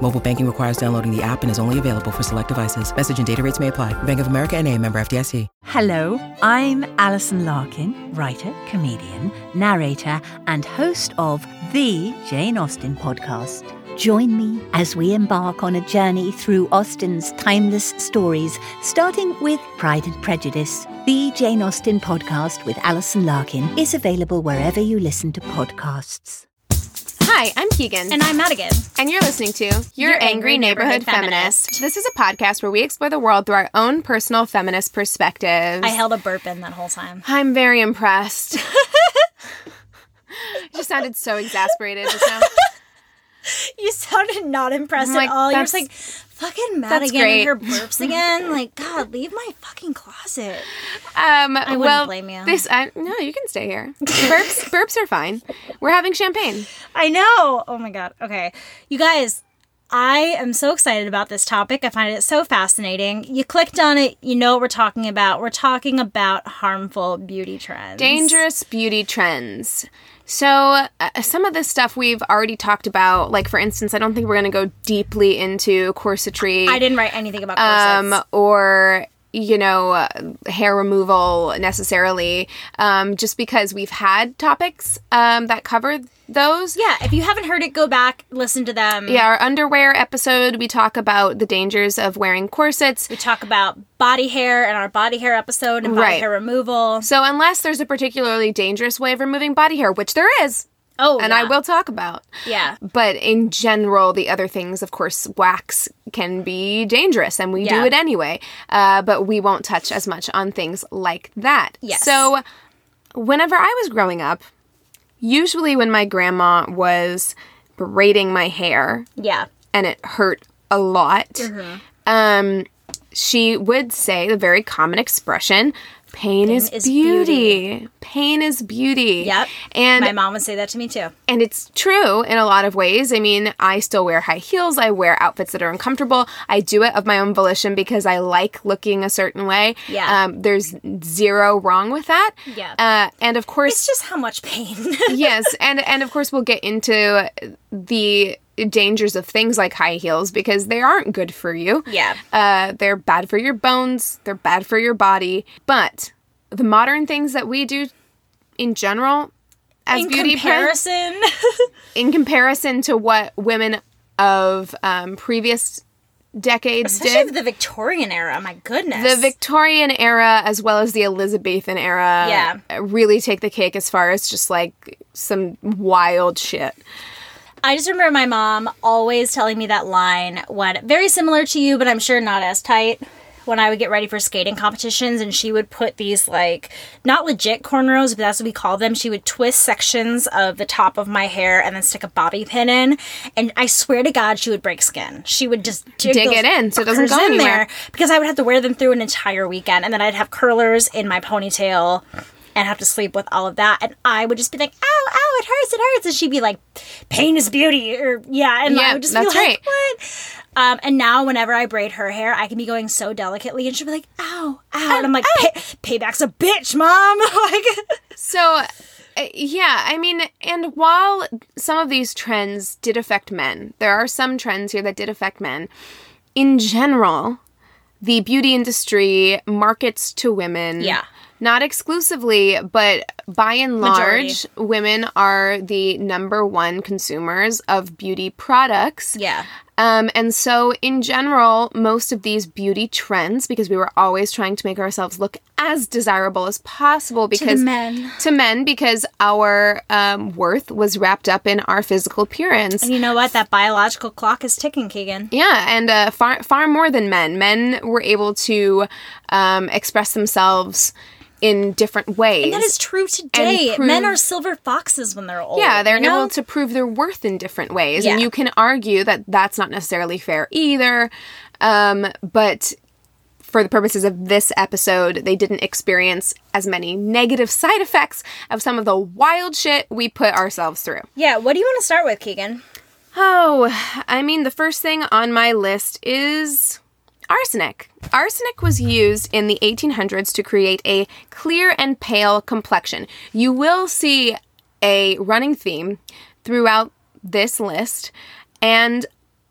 Mobile banking requires downloading the app and is only available for select devices. Message and data rates may apply. Bank of America and a member FDIC. Hello, I'm Alison Larkin, writer, comedian, narrator, and host of the Jane Austen podcast. Join me as we embark on a journey through Austen's timeless stories, starting with Pride and Prejudice. The Jane Austen podcast with Alison Larkin is available wherever you listen to podcasts. Hi, I'm Keegan. And I'm Madigan. And you're listening to Your, Angry, Angry Neighborhood, Neighborhood Feminist. Feminist. This is a podcast where we explore the world through our own personal feminist perspectives. I held a burp in that whole time. I'm very impressed. I just sounded so exasperated just now. You sounded not impressed like, at all. You're just like, fucking Madigan and her burps again. Like, God, leave my fucking closet. Um, I wouldn't well, blame you. This, I, no, you can stay here. Burps, burps are fine. We're having champagne. I know. Oh my God. Okay. You guys, I am so excited about this topic. I find it so fascinating. You clicked on it, you know what we're talking about. We're talking about harmful beauty trends. Dangerous beauty trends. So, uh, some of this stuff we've already talked about. Like, for instance, I don't think we're going to go deeply into corsetry. I didn't write anything about corsets. um, or you know, hair removal necessarily, um, just because we've had topics um, that cover those. yeah, if you haven't heard it, go back, listen to them. Yeah, our underwear episode, we talk about the dangers of wearing corsets. We talk about body hair and our body hair episode and body Right. hair removal. So, unless there's a particularly dangerous way of removing body hair, which there is, Oh, and yeah. I will talk about. Yeah. But in general, the other things, of course, wax can be dangerous, and we do it anyway. Uh, but we won't touch as much on things like that. Yes. So, whenever I was growing up, usually when my grandma was braiding my hair Yeah. and it hurt a lot, Mm-hmm. um, she would say the very common expression. Pain, is, is beauty. Pain is beauty. Yep. And My mom would say that to me too. and it's true in a lot of ways. I mean, I still wear high heels. I wear outfits that are uncomfortable. I do it of my own volition because I like looking a certain way. Yeah. Um, there's zero wrong with that. Yeah. Uh, and of course, It's just how much pain. yes, and and of course we'll get into the dangers of things like high heels because they aren't good for you. Yeah. Uh, they're bad for your bones. They're bad for your body. But the modern things that we do in general as In beauty comparison, in comparison to what women of um, previous decades especially did. the Victorian era. My goodness. The Victorian era, as well as the Elizabethan era, Yeah. really take the cake as far as just like some wild shit. I just remember my mom always telling me that line when very similar to you, but I'm sure not as tight. When I would get ready for skating competitions, and she would put these like not legit cornrows, but that's what we call them. She would twist sections of the top of my hair and then stick a bobby pin in, and I swear to God, she would break skin. She would just dig, Dig it in so it doesn't go in anywhere. there because I would have to wear them through an entire weekend, and then I'd have curlers in my ponytail and have to sleep with all of that. And I would just be like, ow, ow, it hurts, it hurts. And she'd be like, pain is beauty. Or, yeah. And Yeah, I would just be like, right. what? Um, and now, whenever I braid her hair, I can be going so delicately, and she'll be like, ow, ow. And I'm like, Pay- payback's a bitch, mom. like, So, uh, yeah, I mean, and while some of these trends did affect men, there are some trends here that did affect men. In general, the beauty industry markets to women. Yeah. Not exclusively, but by and Majority. large, women are the number one consumers of beauty products. yeah. Um, and so, in general, most of these beauty trends, because we were always trying to make ourselves look as desirable as possible, because men. to men, because our um, worth was wrapped up in our physical appearance. And you know what? That biological clock is ticking, Keegan. Yeah, and uh, far far more than men. Men were able to um, express themselves in different ways. And that is true today. prove- Men are silver foxes when they're old. Yeah, they're you know? able to prove their worth in different ways. And you can argue that that's not necessarily fair either. Um, but for the purposes of this episode, they didn't experience as many negative side effects of some of the wild shit we put ourselves through. Yeah, what do you want to start with, Keegan? Oh, I mean, the first thing on my list is arsenic. Arsenic was used in the 1800s to create a clear and pale complexion. You will see a running theme throughout this list, and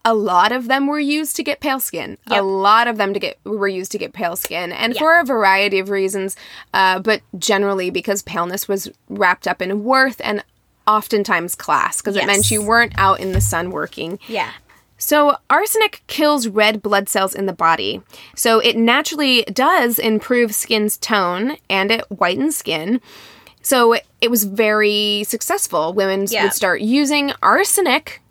a lot of them were used to get pale skin. A lot of them to get were used to get pale skin, and for a variety of reasons, uh, but generally because paleness was wrapped up in worth and oftentimes class, because it meant you weren't out in the sun working. Yeah. So, arsenic kills red blood cells in the body. So, it naturally does improve skin's tone and it whitens skin. So, it was very successful. Women Yeah. would start using arsenic,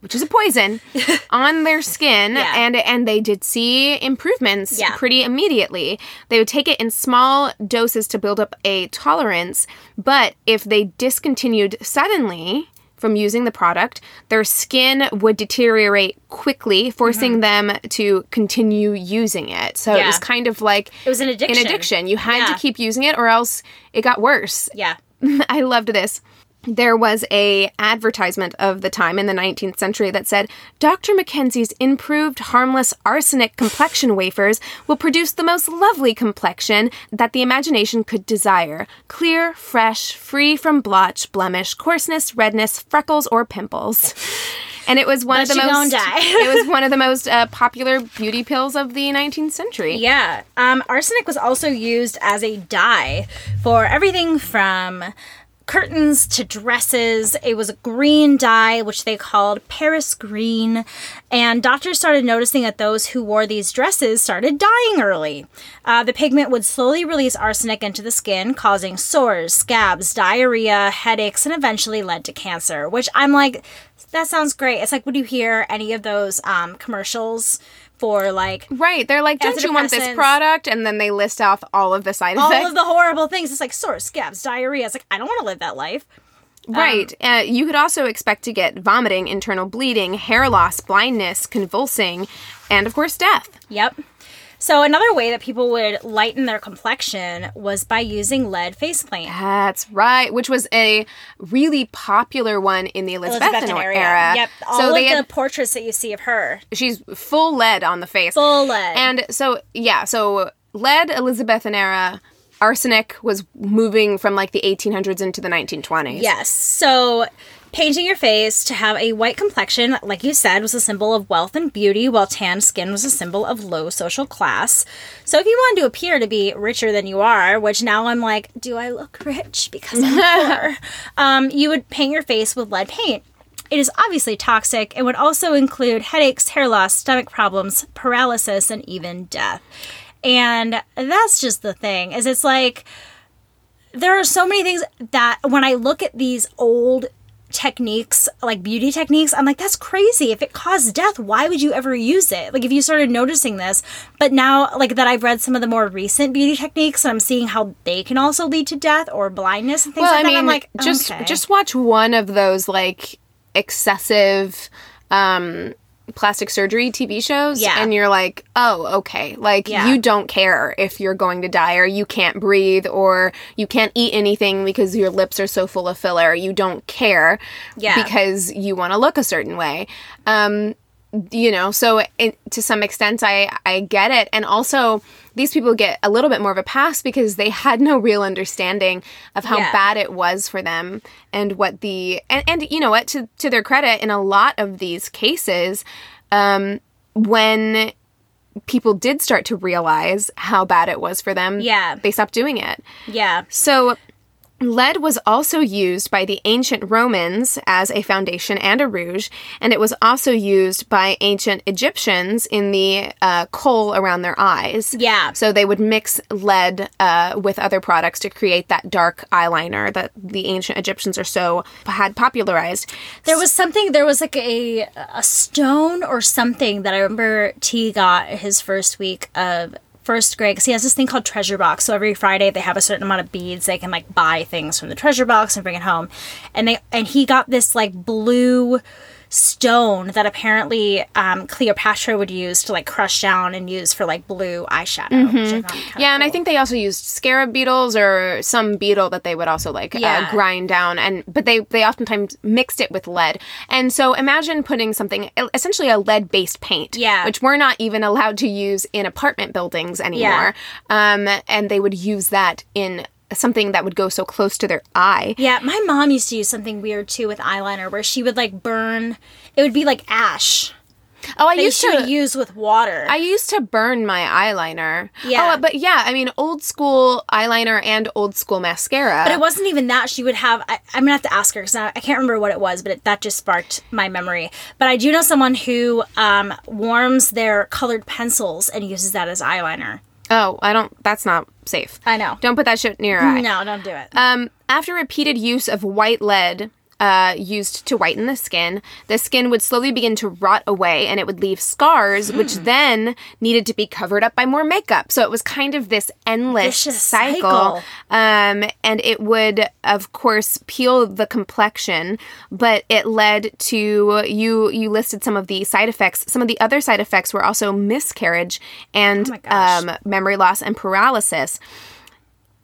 which is a poison, on their skin Yeah. and and they did see improvements Yeah. pretty immediately. They would take it in small doses to build up a tolerance, but if they discontinued suddenly from using the product, their skin would deteriorate quickly, forcing them to continue using it. So it Mm-hmm. Was kind of like It was an addiction. an addiction. You had Yeah. to keep using it or else it got worse. Yeah. I loved this. There was a advertisement of the time in the 19th century that said, "Dr. Mackenzie's improved harmless arsenic complexion wafers will produce the most lovely complexion that the imagination could desire. Clear, fresh, free from blotch, blemish, coarseness, redness, freckles, or pimples." And it was one of the most it was one of the most uh, popular beauty pills of the 19th century. Yeah. Um, arsenic was also used as a dye for everything from curtains to dresses. It was a green dye, which they called Paris green. And doctors started noticing that those who wore these dresses started dying early. Uh, the pigment would slowly release arsenic into the skin, causing sores, scabs, diarrhea, headaches, and eventually led to cancer. Which I'm like, that sounds great. It's like, would you hear any of those um, commercials for like Right. They're like, don't you want this product? And then they list off all of the side all effects. All of the horrible things. It's like sores, scabs, diarrhea. It's like I don't want to live that life. Right. uh, you could also expect to get vomiting, internal bleeding, hair loss, blindness, convulsing, and of course, death. Yep. So another way that people would lighten their complexion was by using lead face paint. That's right, which was a really popular one in the Elizabethan, era. Yep. All so of they the had, portraits that you see of her. she's full lead on the face. Full lead. And so, yeah, so lead, Elizabethan era, arsenic was moving from like the 1800s into the 1920s. Yes. So painting your face to have a white complexion, like you said, was a symbol of wealth and beauty, while tan skin was a symbol of low social class. So if you wanted to appear to be richer than you are, which now I'm like, do I look rich because I'm poor? Um, you would paint your face with lead paint. It is obviously toxic and would also include headaches, hair loss, stomach problems, paralysis, and even death. And that's just the thing, is it's like there are so many things that when I look at these old techniques, like beauty techniques, I'm like, that's crazy. If it caused death, why would you ever use it? Like, if you started noticing this, but now, like, that I've read some of the more recent beauty techniques and I'm seeing how they can also lead to death or blindness and things Well, like I that, mean, I'm like, just okay. just watch one of those like excessive um plastic surgery TV shows Yeah. and you're like, "Oh, okay." Like Yeah. you don't care if you're going to die or you can't breathe or you can't eat anything because your lips are so full of filler. You don't care Yeah. because you want to look a certain way. Um you know, so it, to some extent I I get it and also these people get a little bit more of a pass because they had no real understanding of how Yeah. bad it was for them and what the and, and you know what to to their credit in a lot of these cases um when people did start to realize how bad it was for them Yeah. they stopped doing it yeah. so Lead was also used by the ancient Romans as a foundation and a rouge, and it was also used by ancient Egyptians in the uh, kohl around their eyes. Yeah. So they would mix lead uh, with other products to create that dark eyeliner that the ancient Egyptians are so had popularized. There was something. There was like a a stone or something that I remember T got his first week of first grade because he has this thing called treasure box. So every Friday they have a certain amount of beads. They can like buy things from the treasure box and bring it home. And they and he got this like blue stone that apparently um, Cleopatra would use to like crush down and use for like blue eyeshadow. which I found kinda Mm-hmm. Yeah, and I think they also used scarab beetles or some beetle that they would also like Yeah. uh, grind down, and but they they oftentimes mixed it with lead. And so imagine putting something essentially a lead based paint, Yeah. which we're not even allowed to use in apartment buildings anymore. Um, and they would use that in something that would go so close to their eye. Yeah, my mom used to use something weird too with eyeliner where she would like burn. It would be like ash. Oh, I used to use with water. I used to burn my eyeliner. Yeah. Oh, but yeah, I mean, old school eyeliner and old school mascara. But it wasn't even that. She would have. I, I'm gonna have to ask her because I, I can't remember what it was, but it, that just sparked my memory. But I do know someone who um, warms their colored pencils and uses that as eyeliner. Oh, I don't. That's not safe. I know. Don't put that shit near your eye. No, don't do it. Um, after repeated use of white lead uh, used to whiten the skin, the skin would slowly begin to rot away and it would leave scars, which then needed to be covered up by more makeup. So it was kind of this endless Vicious cycle. cycle. Um, and it would, of course, peel the complexion, but it led to you. You listed some of the side effects. Some of the other side effects were also miscarriage and Oh um, memory loss and paralysis.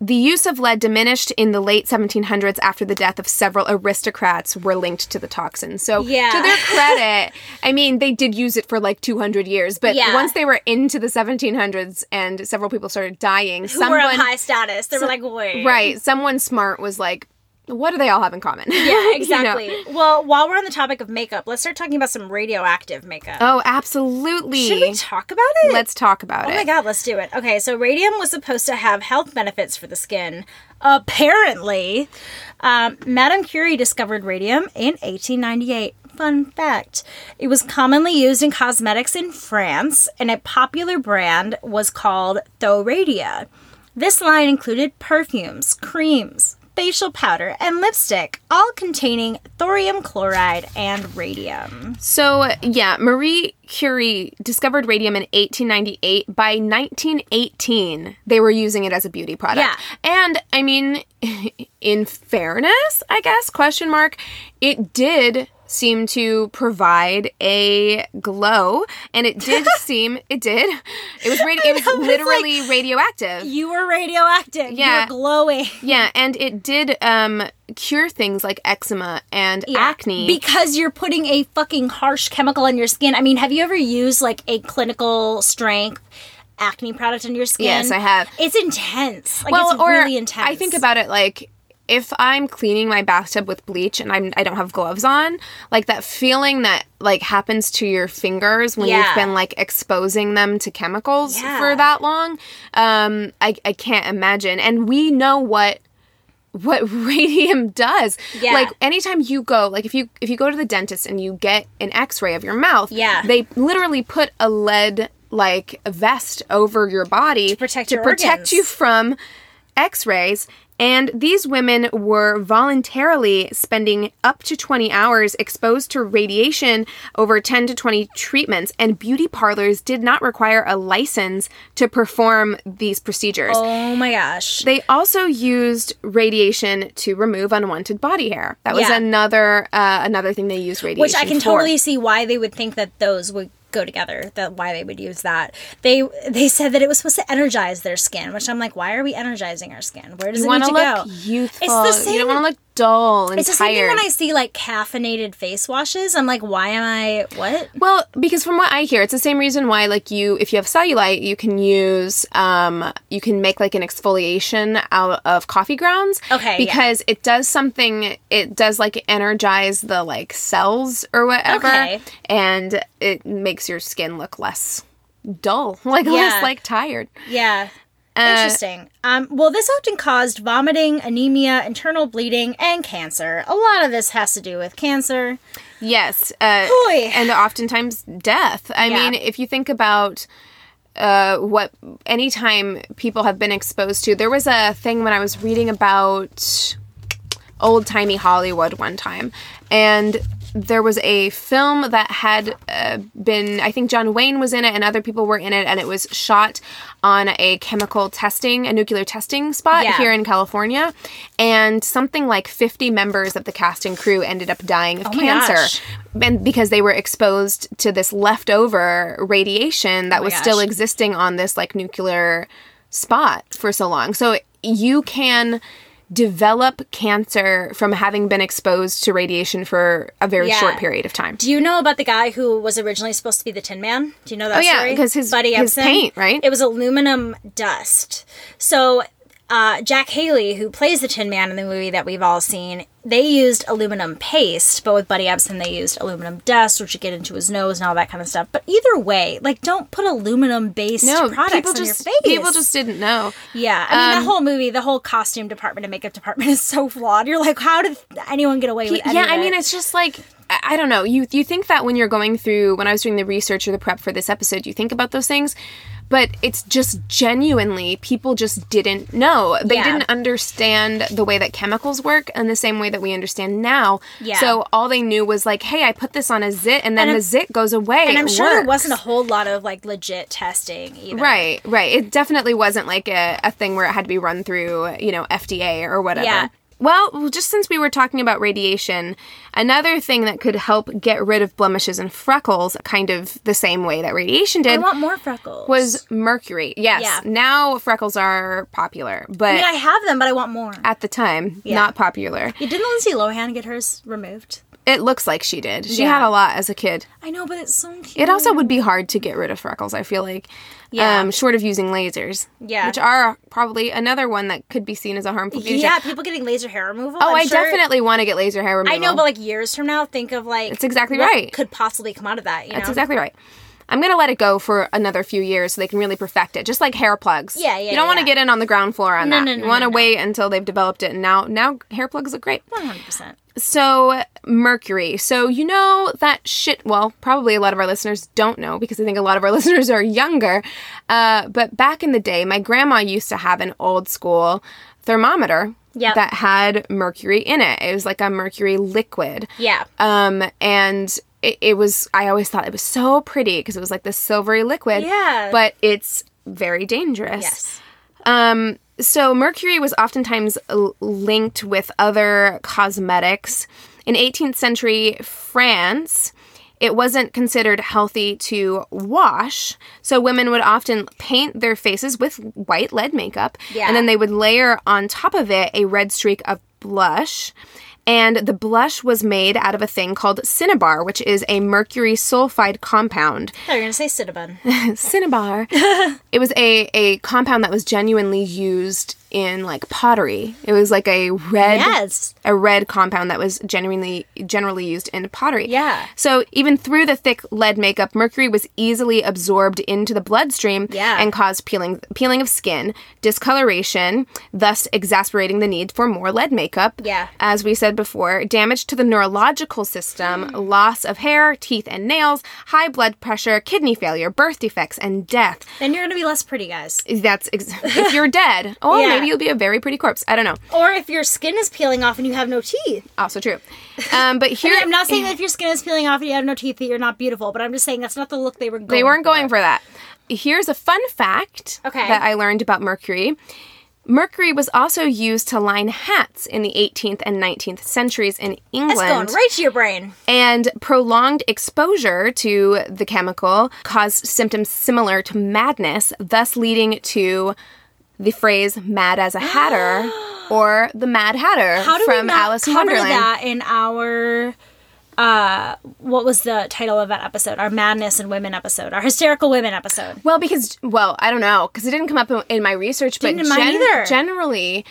The use of lead diminished in the late 1700s after the death of several aristocrats were linked to the toxin. So, Yeah. to their credit, I mean, they did use it for like 200 years, but Yeah. once they were into the 1700s and several people started dying, Who were of high status? They were like, wait. right, someone smart was like, what do they all have in common? Yeah, You know? exactly. Well, while we're on the topic of makeup, let's start talking about some radioactive makeup. Oh, absolutely. Should we talk about it? Let's talk about Oh it. Oh my god, let's do it. Okay, so radium was supposed to have health benefits for the skin. Apparently, um, Madame Curie discovered radium in 1898. Fun fact. It was commonly used in cosmetics in France, and a popular brand was called Thoradia. This line included perfumes, creams, facial powder, and lipstick, all containing thorium chloride and radium. So, yeah, Marie Curie discovered radium in 1898. By 1918, they were using it as a beauty product. Yeah. And I mean, in fairness, I guess, question mark, it did seem to provide a glow and it did seem it did it was radi- it was know, literally radioactive You were radioactive. Yeah. You were glowing. yeah and it did um cure things like eczema and acne Because you're putting a fucking harsh chemical on your skin. I mean, have you ever used like a clinical strength acne product on your skin? Yes, I have. It's intense. Like it's really intense. I think about it like if I'm cleaning my bathtub with bleach and I'm I don't have gloves on, like that feeling that like happens to your fingers when Yeah. you've been like exposing them to chemicals Yeah. for that long. Um I I can't imagine. And we know what what radium does. Yeah. Like anytime you go, like if you if you go to the dentist and you get an x-ray of your mouth, Yeah. they literally put a lead like vest over your body to protect your protect organs. you from x-rays and these women were voluntarily spending up to 20 hours exposed to radiation over 10 to 20 treatments and beauty parlors did not require a license to perform these procedures Oh my gosh. they also used radiation to remove unwanted body hair. That was Yeah. another uh, another thing they used radiation Which I can for. totally see why they would think that those would go together. That why they would use that. They they said that it was supposed to energize their skin, which I'm like, why are we energizing our skin? Where does You it want need to look go? youthful. It's the same. You don't want to look dull and It's the same thing when I see like caffeinated face washes. I'm like, why am I what? Well, because from what I hear, it's the same reason why, like you, if you have cellulite, you can use, um, you can make like an exfoliation out of coffee grounds. Okay, yeah. Because it does something. It does like energize the like cells or whatever, Okay. and it makes your skin look less dull, like Yeah. less like tired. Yeah. Uh, Interesting. Um, well, this often caused vomiting, anemia, internal bleeding, and cancer. A lot of this has to do with cancer. Yes, uh, and oftentimes death. I Yeah. mean, if you think about uh, what anytime people have been exposed to, there was a thing when I was reading about old timey Hollywood one time, and there was a film that had uh, been, I think John Wayne was in it and other people were in it, and it was shot on a chemical testing, a nuclear testing spot Yeah. here in California. And something like 50 members of the cast and crew ended up dying of Oh cancer. And because they were exposed to this leftover radiation that Oh was still existing on this like nuclear spot for so long. So you can develop cancer from having been exposed to radiation for a very Yeah. short period of time. Do you know about the guy who was originally supposed to be the Tin Man? Do you know that Oh, yeah, story? 'cause his- Buddy his Ebsen? paint, right? It was aluminum dust. So uh, Jack Haley, who plays the Tin Man in the movie that we've all seen, they used aluminum paste, but with Buddy Ebsen, they used aluminum dust, which would get into his nose and all that kind of stuff. But either way, like, don't put aluminum-based No, products people on just your face. people just didn't know. Yeah, I mean, Um, the whole movie, the whole costume department and makeup department is so flawed. You're like, how did anyone get away with yeah, I mean, it's just like I I don't know. You you think that when you're going through when I was doing the research or the prep for this episode, you think about those things, but it's just genuinely people just didn't know. They Yeah. didn't understand the way that chemicals work in the same way that we understand now. Yeah. So all they knew was like, hey, I put this on a zit, and then And the zit goes away. and I'm sure there wasn't a whole lot of like legit testing either. Right, right. It definitely wasn't like a, a thing where it had to be run through, you know, FDA or whatever. Yeah. Well, just since we were talking about radiation, another thing that could help get rid of blemishes and freckles, kind of the same way that radiation did. I want more freckles. was mercury. Yes. Yeah. Now freckles are popular, but I mean, I have them, but I want more. at the time, Yeah. not popular. Yeah, didn't Lindsay Lohan get hers removed? It looks like she did. She Yeah. had a lot as a kid. I know, but it's so cute. It also would be hard to get rid of freckles, I feel like. Yeah. Um, short of using lasers. Yeah. Which are probably another one that could be seen as a harmful beauty Yeah, people getting laser hair removal. Oh, I'm I sure- definitely want to get laser hair removal. I know, but like years from now, think of like That's exactly what right. Could possibly come out of that. You That's know? exactly right. I'm gonna let it go for another few years so they can really perfect it, just like hair plugs. Yeah, yeah, You don't want to get in on the ground floor on No, that. no, you no, want to no. wait until they've developed it, and now now hair plugs look great. One hundred percent. So mercury. So you know that shit. Well, probably a lot of our listeners don't know because I think a lot of our listeners are younger. Uh, but back in the day, my grandma used to have an old school thermometer Yep. that had mercury in it. It was like a mercury liquid. Yeah. Um, and it, it was, I always thought it was so pretty because it was like this silvery liquid. Yeah. But it's very dangerous. yes. Um, so mercury was oftentimes l- linked with other cosmetics. In 18th century France, it wasn't considered healthy to wash, so women would often paint their faces with white lead makeup, Yeah. and then they would layer on top of it a red streak of blush. And the blush was made out of a thing called cinnabar, which is a mercury sulfide compound. I thought you were gonna say Cinnabon. cinnabar. it was a, a compound that was genuinely used in like pottery. It was like a red yes. a red compound that was genuinely generally used in pottery. Yeah. So even through the thick lead makeup, mercury was easily absorbed into the bloodstream Yeah. and caused peeling peeling of skin, discoloration, thus exacerbating the need for more lead makeup. Yeah. As we said before, damage to the neurological system, mm. loss of hair, teeth and nails, high blood pressure, kidney failure, birth defects and death. Then you're gonna be less pretty, guys. That's ex- if you're dead. Oh, Yeah. Maybe you'll be a very pretty corpse. I don't know. Or if your skin is peeling off and you have no teeth. Also true. Um, but I here mean, I'm not saying that if your skin is peeling off and you have no teeth that you're not beautiful, but I'm just saying that's not the look they were going They weren't for. going for that. Here's a fun fact Okay. that I learned about mercury. Mercury was also used to line hats in the 18th and 19th centuries in England. It's going right to your brain. And prolonged exposure to the chemical caused symptoms similar to madness, thus leading to the phrase mad as a hatter or the Mad Hatter How do from we not Alice in cover Wonderland. that in our uh what was the title of that episode? Our madness and women episode, our hysterical women episode. Well, because well, I don't know, because it didn't come up in, in my research, but Didn't in mine either. generally,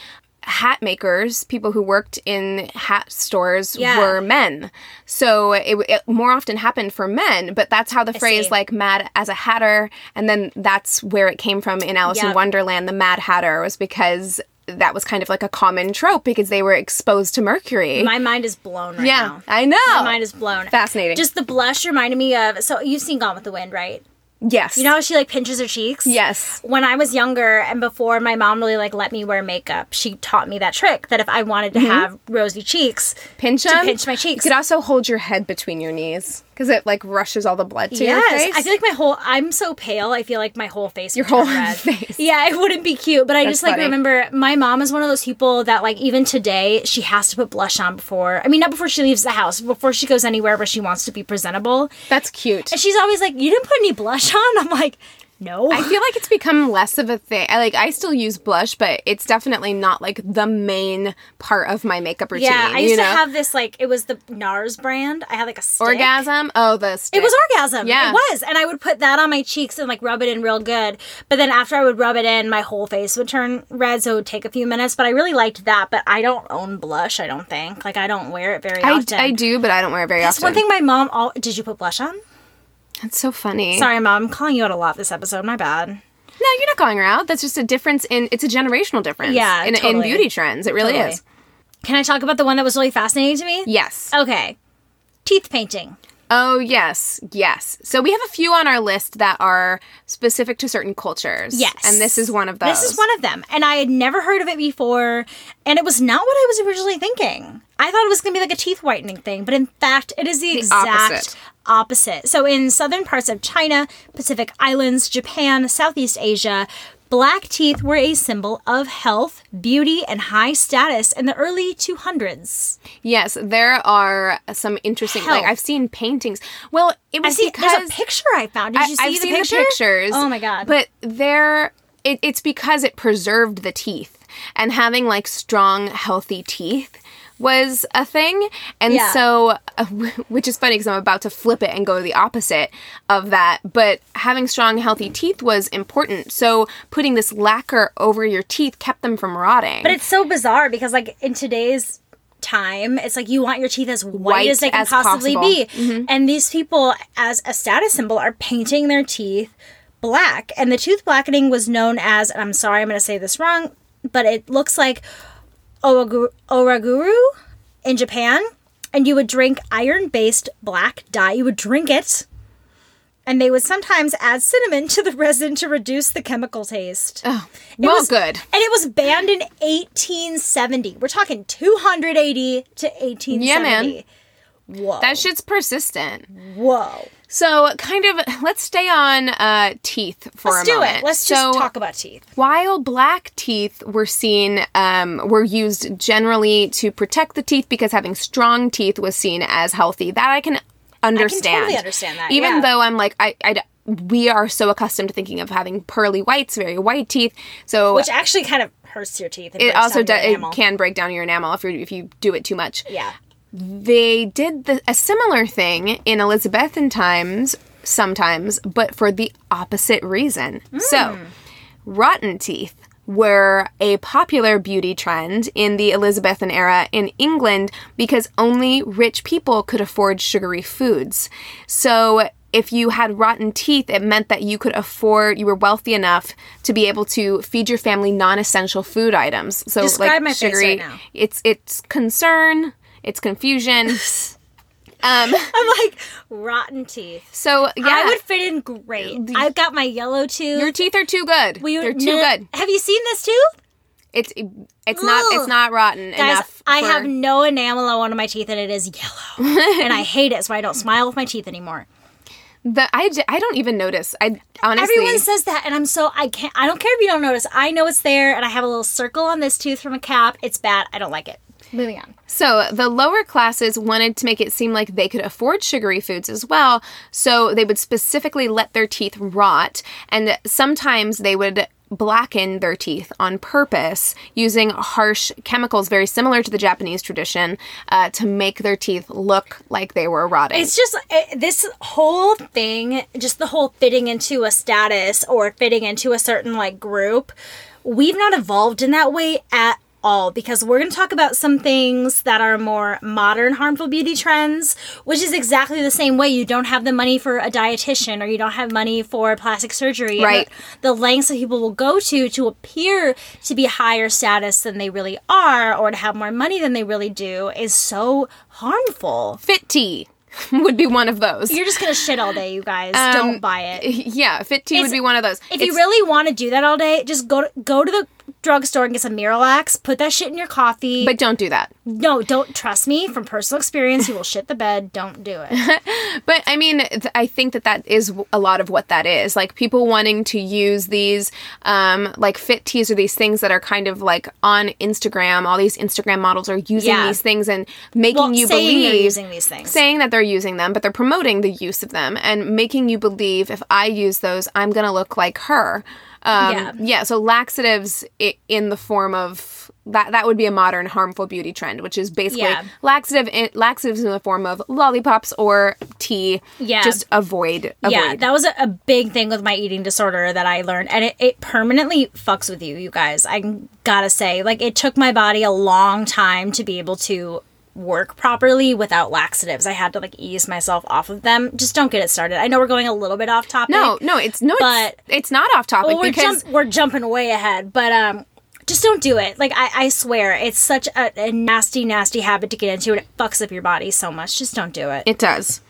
hat makers, people who worked in hat stores, Yeah. were men. So it, it more often happened for men. But that's how the phrase see. like "mad as a hatter," and then that's where it came from in Alice in Wonderland. The Mad Hatter was because that was kind of like a common trope because they were exposed to mercury. My mind is blown right yeah, now. I know. My mind is blown. Fascinating. Just the blush reminded me of so you've seen Gone with the Wind, right? Yes. You know how she like pinches her cheeks? Yes. When I was younger and before my mom really like let me wear makeup, she taught me that trick that if I wanted to mm-hmm. have rosy cheeks, Pinch them. pinch my cheeks. You could also hold your head between your knees because it like rushes all the blood to your yes, face. I feel like my whole I'm so pale. I feel like my whole face. Your whole red. face. Yeah, it wouldn't be cute. But I That's just like funny. remember my mom is one of those people that like even today she has to put blush on before. I mean, not before she leaves the house, before she goes anywhere where she wants to be presentable. That's cute. And she's always like, "You didn't put any blush on." I'm like, "No." I feel like it's become less of a thing. I like I still use blush, but it's definitely not like the main part of my makeup routine. yeah, I used know? to have this like it was the NARS brand. I had like a stick. orgasm. Oh, the stick. It was orgasm. Yeah. It was. And I would put that on my cheeks and like rub it in real good. But then after I would rub it in, my whole face would turn red, so it would take a few minutes. But I really liked that. But I don't own blush, I don't think. Like I don't wear it very I, often. I do, but I don't wear it very That's often. one thing my mom all did you put blush on? That's so funny. Sorry, mom, I'm calling you out a lot this episode. My bad. No, you're not calling her out. That's just a difference in. It's a generational difference. Yeah, in, in beauty trends, it really Totally. is. Can I talk about the one that was really fascinating to me? Yes. Okay. Teeth painting. Oh, yes, yes. So we have a few on our list that are specific to certain cultures. Yes. and this is one of those. This is one of them. And I had never heard of it before. And it was not what I was originally thinking. I thought it was going to be like a teeth whitening thing. But in fact, it is the, exact opposite. Opposite. So in southern parts of China, Pacific Islands, Japan, Southeast Asia, black teeth were a symbol of health, beauty, and high status in the early 200s. Yes, there are some interesting. Like I've seen paintings. Well, it I was see. because There's a picture I found. Did you see I, have the seen picture? the pictures. Oh my god! But there, it, it's because it preserved the teeth, and having like strong, healthy teeth was a thing. And Yeah. so, uh, which is funny because I'm about to flip it and go the opposite of that. But having strong, healthy teeth was important. So putting this lacquer over your teeth kept them from rotting. But it's so bizarre because, like, in today's time, it's like you want your teeth as white, White as they can as possibly possible. Mm-hmm. be. And these people, as a status symbol, are painting their teeth black. And the tooth blackening was known as, and I'm sorry, I'm going to say this wrong, but it looks like oragu- oraguru in Japan. And you would drink iron based black dye. You would drink it. And they would sometimes add cinnamon to the resin to reduce the chemical taste. Oh, well, was- good. And it was banned in 1870. We're talking 280 to 1870. Yeah, man. Whoa. That shit's persistent. Whoa. So, kind of, let's stay on uh, teeth for Let's a do it. Let's so, just talk about teeth. While black teeth were seen, um, were used generally to protect the teeth because having strong teeth was seen as healthy. That I can understand. I can totally understand that, Even yeah. though I'm like, I, I we are so accustomed to thinking of having pearly whites, very white teeth. So Which actually kind of hurts your teeth. it also it can break down your enamel if you if you do it too much Yeah. They did the, a similar thing in Elizabethan times sometimes, but for the opposite reason. So, hmm. rotten teeth were a popular beauty trend in the Elizabethan era in England because only rich people could afford sugary foods. So, if you had rotten teeth, it meant that you could afford, you were wealthy enough to be able to feed your family non-essential food items. So, Describe like sugary, right now. it's it's concern, it's confusion. um, I'm like, rotten teeth. so yeah, I would fit in great. I've got my yellow tooth. your teeth are too good. We- They're too good. Have you seen this tooth? It's it's not it's not rotten Guys, enough. I have no enamel on one of my teeth and it is yellow. and I hate it, so I don't smile with my teeth anymore. the I, I don't even notice. I honestly Everyone says that, and I'm so I can't. I don't care if you don't notice. I know it's there, and I have a little circle on this tooth from a cap. It's bad. I don't like it. Moving on. So the lower classes wanted to make it seem like they could afford sugary foods as well, so they would specifically let their teeth rot, and sometimes they would blacken their teeth on purpose using harsh chemicals very similar to the Japanese tradition uh, to make their teeth look like they were rotting. It's just eh, this whole thing, just the whole fitting into a status or fitting into a certain like group. We've not evolved in that way at all because we're going to talk about some things that are more modern harmful beauty trends, which is exactly the same way you don't have the money for a dietitian or you don't have money for plastic surgery. Right. The, the lengths that people will go to to appear to be higher status than they really are or to have more money than they really do is so harmful. Fit tea. would be one of those. You're just gonna shit all day, you guys. Um, Don't buy it. Yeah, Fit Tea would be one of those. If you really want to do that all day, just go to, go to the drugstore and get some Miralax. Put that shit in your coffee. but don't do that. no, don't trust me from personal experience. You will shit the bed. Don't do it. But I mean, th- I think that that is a lot of what that is. Like people wanting to use these, um, like fit teas or these things that are kind of like on Instagram. All these Instagram models are using Yeah. these things and making Well, you believe they're using these things. saying that they're using them, but they're promoting the use of them and making you believe if I use those, I'm gonna look like her. Um, Yeah. So laxatives in the form of that that would be a modern harmful beauty trend, which is basically Yeah. laxative in, laxatives in the form of lollipops or tea. Yeah. Just avoid. avoid. Yeah, that was a, a big thing with my eating disorder that I learned, and it, it permanently fucks with you, you guys. I gotta say, like, it took my body a long time to be able to work properly without laxatives. I had to like ease myself off of them. Just don't get it started. I know we're going a little bit off topic. no, no, it's no, But- it's, it's not off topic well, we're because jump, we're jumping way ahead, but um. Just don't do it. Like I, I swear, it's such a, a nasty, nasty habit to get into, and it fucks up your body so much. Just don't do it. It does.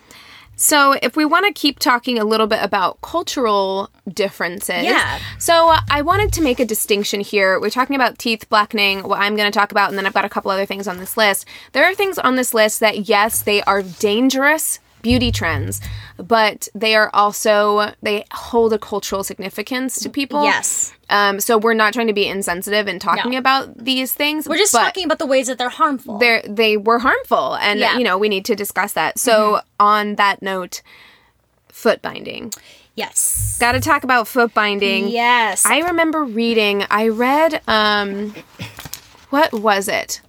So, if we want to keep talking a little bit about cultural differences, Yeah. So, uh, I wanted to make a distinction here. We're talking about teeth blackening, what I'm going to talk about, and then I've got a couple other things on this list. There are things on this list that, yes, they are dangerous beauty trends, but they are also they hold a cultural significance to people. Yes. Um. So we're not trying to be insensitive in talking No. about these things. We're just talking about the ways that they're harmful. they they were harmful and Yeah. you know we need to discuss that so on that note foot binding yes. got to talk about foot binding Yes. i remember reading i read um what was it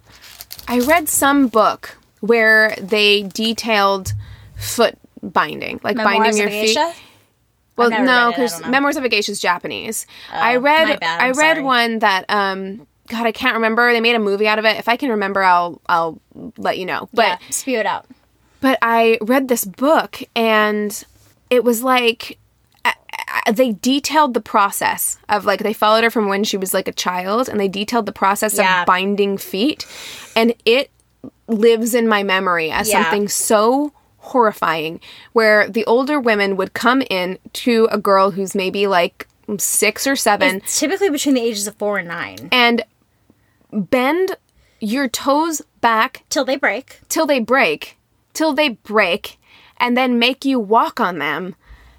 i read some book where they detailed foot binding like binding your of feet Geisha? well, no, read I because. Memoirs of a Geisha is Japanese. I Oh, read, my bad, I read sorry. one that, um, God, I can't remember. They made a movie out of it. If I can remember, I'll, I'll let you know. But, yeah, spew it out. but I read this book, and it was like they detailed the process of like they followed her from when she was like a child, and they detailed the process Yeah. of binding feet, and it lives in my memory as Yeah. something so horrifying where the older women would come in to a girl who's maybe like six or seven. It's typically between the ages of four and nine. And bend your toes back till they break. till they break till they break and then make you walk on them.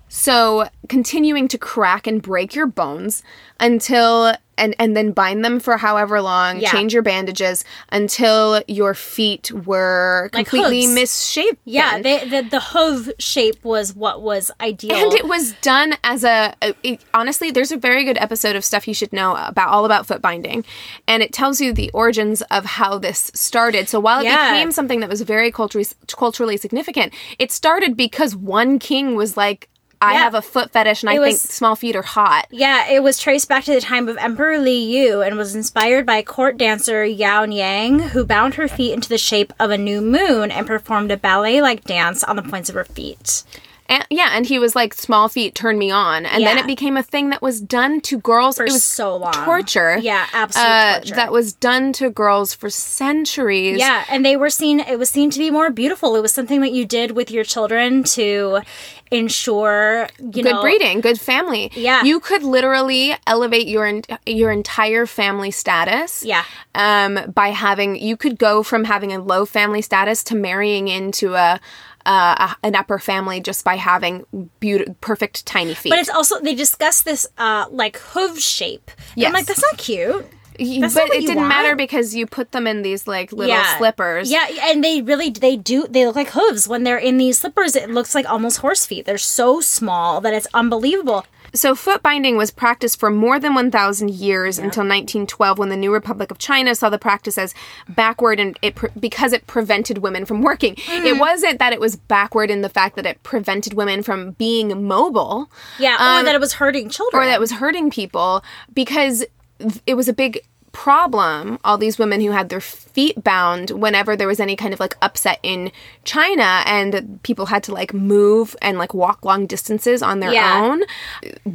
So continuing to crack and break your bones until and and then bind them for however long Yeah. change your bandages until your feet were Like completely hooves. misshapen Yeah, they, the the hoof shape was what was ideal. and it was done as a, a- it- honestly there's a very good episode of stuff you should know about all about foot binding and it tells you the origins of how this started so while it Yeah. became something that was very culturally culturally significant it started because one king was like i Yeah. have a foot fetish and i It think small feet are hot yeah, it was traced back to the time of Emperor Li Yu and was inspired by court dancer Yao Yang, who bound her feet into the shape of a new moon and performed a ballet-like dance on the points of her feet. And yeah and he was like small feet turn me on and then it became a thing that was done to girls For it was so long. torture Yeah, absolute uh, torture. that was done to girls for centuries Yeah, and they were seen. It was seen to be more beautiful. It was something that you did with your children to ensure you good know breeding, good family. Yeah. you could literally elevate your en- your entire family status. Yeah. um, by having you could go from having a low family status to marrying into a. Uh, an upper family just by having beautiful, perfect tiny feet. But it's also they discuss this uh like hoof shape. And I'm like that's not cute. That's but it didn't matter because you put them in these like little yeah. slippers. Yeah, and they really they do they look like hooves when they're in these slippers. It looks like almost horse feet. They're so small that it's unbelievable. So foot binding was practiced for more than 1,000 years until 1912 when the New Republic of China saw the practice as backward and it pre- because it prevented women from working. Mm. It wasn't that it was backward in the fact that it prevented women from being mobile Yeah, or that it was hurting children. Um, or that was hurting people because it was a big problem all these women who had their feet bound whenever there was any kind of like upset in China and people had to like move and like walk long distances on their Yeah. own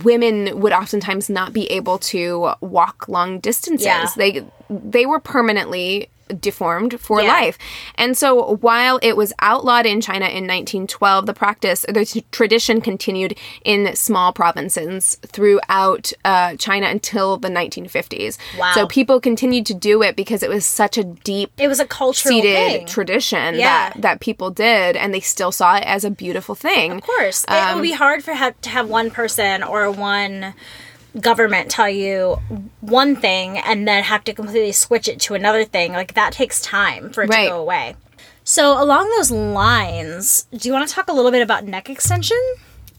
women would oftentimes not be able to walk long distances Yeah. they they were permanently deformed for Yeah. life. And so while it was outlawed in China in 1912, the practice, the t- tradition continued in small provinces throughout uh, China until the 1950s. Wow. So people continued to do it because it was such a deep It was a cultural seated thing. tradition Yeah. that, that people did and they still saw it as a beautiful thing. Of course, it Um, would be hard for have to have one person or one government tell you one thing and then have to completely switch it to another thing. Like that takes time for it Right. to go away. So along those lines, do you want to talk a little bit about neck extension,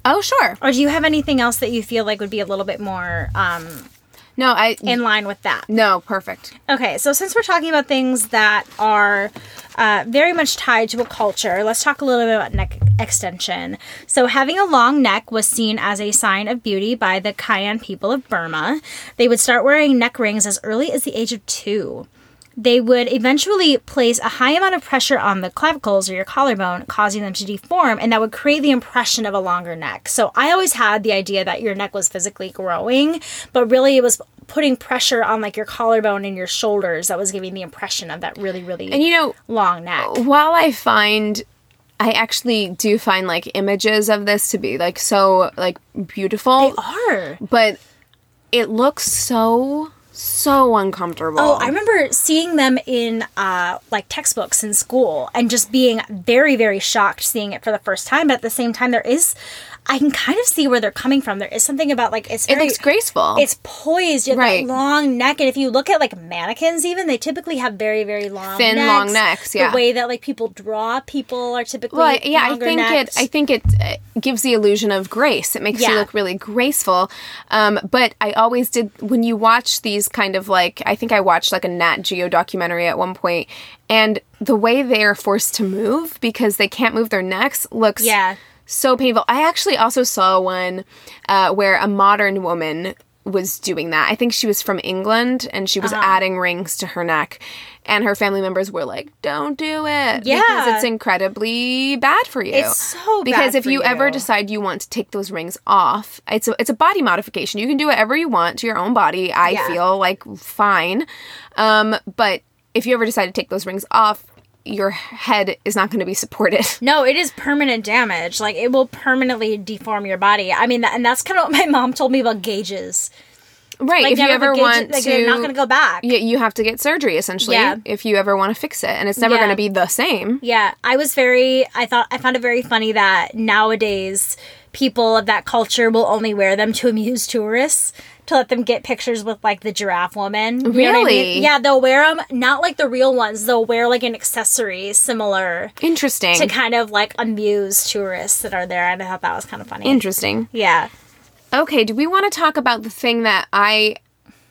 Oh, sure. or do you have anything else that you feel like would be a little bit more um, No, I in line with that? no, perfect. Okay, so since we're talking about things that are uh, very much tied to a culture, let's talk a little bit about neck extension. So, having a long neck was seen as a sign of beauty by the Kayan people of Burma. They would start wearing neck rings as early as the age of two. They would eventually place a high amount of pressure on the clavicles or your collarbone, causing them to deform, and that would create the impression of a longer neck. So I always had the idea that your neck was physically growing, but really it was putting pressure on like your collarbone and your shoulders that was giving the impression of that really, really And you know, long neck. while I find I actually do find like images of this to be like so like beautiful, They Are. but it looks so so uncomfortable. Oh, I remember seeing them in uh, like textbooks in school and just being very, very shocked seeing it for the first time. But at the same time, there is, I can kind of see where they're coming from. There is something about like it's it looks graceful. It's poised. You have Right. that long neck, and if you look at like mannequins, even they typically have very, very long, Thin, long necks, yeah. the way that like people draw people are typically well, yeah, I think necks. it. I think it uh, gives the illusion of grace. It makes you look really graceful. Um, but I always did when you watch these kind of like I think I watched like a Nat Geo documentary at one point, and the way they are forced to move because they can't move their necks looks Yeah. So painful. I actually also saw one uh, where a modern woman was doing that. I think she was from England and she was Uh-huh. adding rings to her neck. And her family members were like, "Don't do it, because Yeah. it's incredibly bad for you." It's so bad because if for you, ever decide you want to take those rings off, it's a, it's a body modification. You can do whatever you want to your own body. I Yeah. feel like fine, um, but if you ever decide to take those rings off, your head is not going to be supported. No, it is permanent damage. Like it will permanently deform your body. I mean, that, and that's kind of what my mom told me about gauges. Right. Like if you ever gauge- want like to, they're not going to go back. you, you have to get surgery essentially. Yeah. If you ever want to fix it, and it's never Yeah. going to be the same. Yeah, I was very. I thought I found it very funny that nowadays people of that culture will only wear them to amuse tourists to let them get pictures with like the giraffe woman. You know I mean? Really? Yeah, they'll wear them not like the real ones. They'll wear like an accessory similar Interesting. to kind of like amuse tourists that are there. And I thought that was kind of funny. Interesting. yeah. Okay. Do we want to talk about the thing that I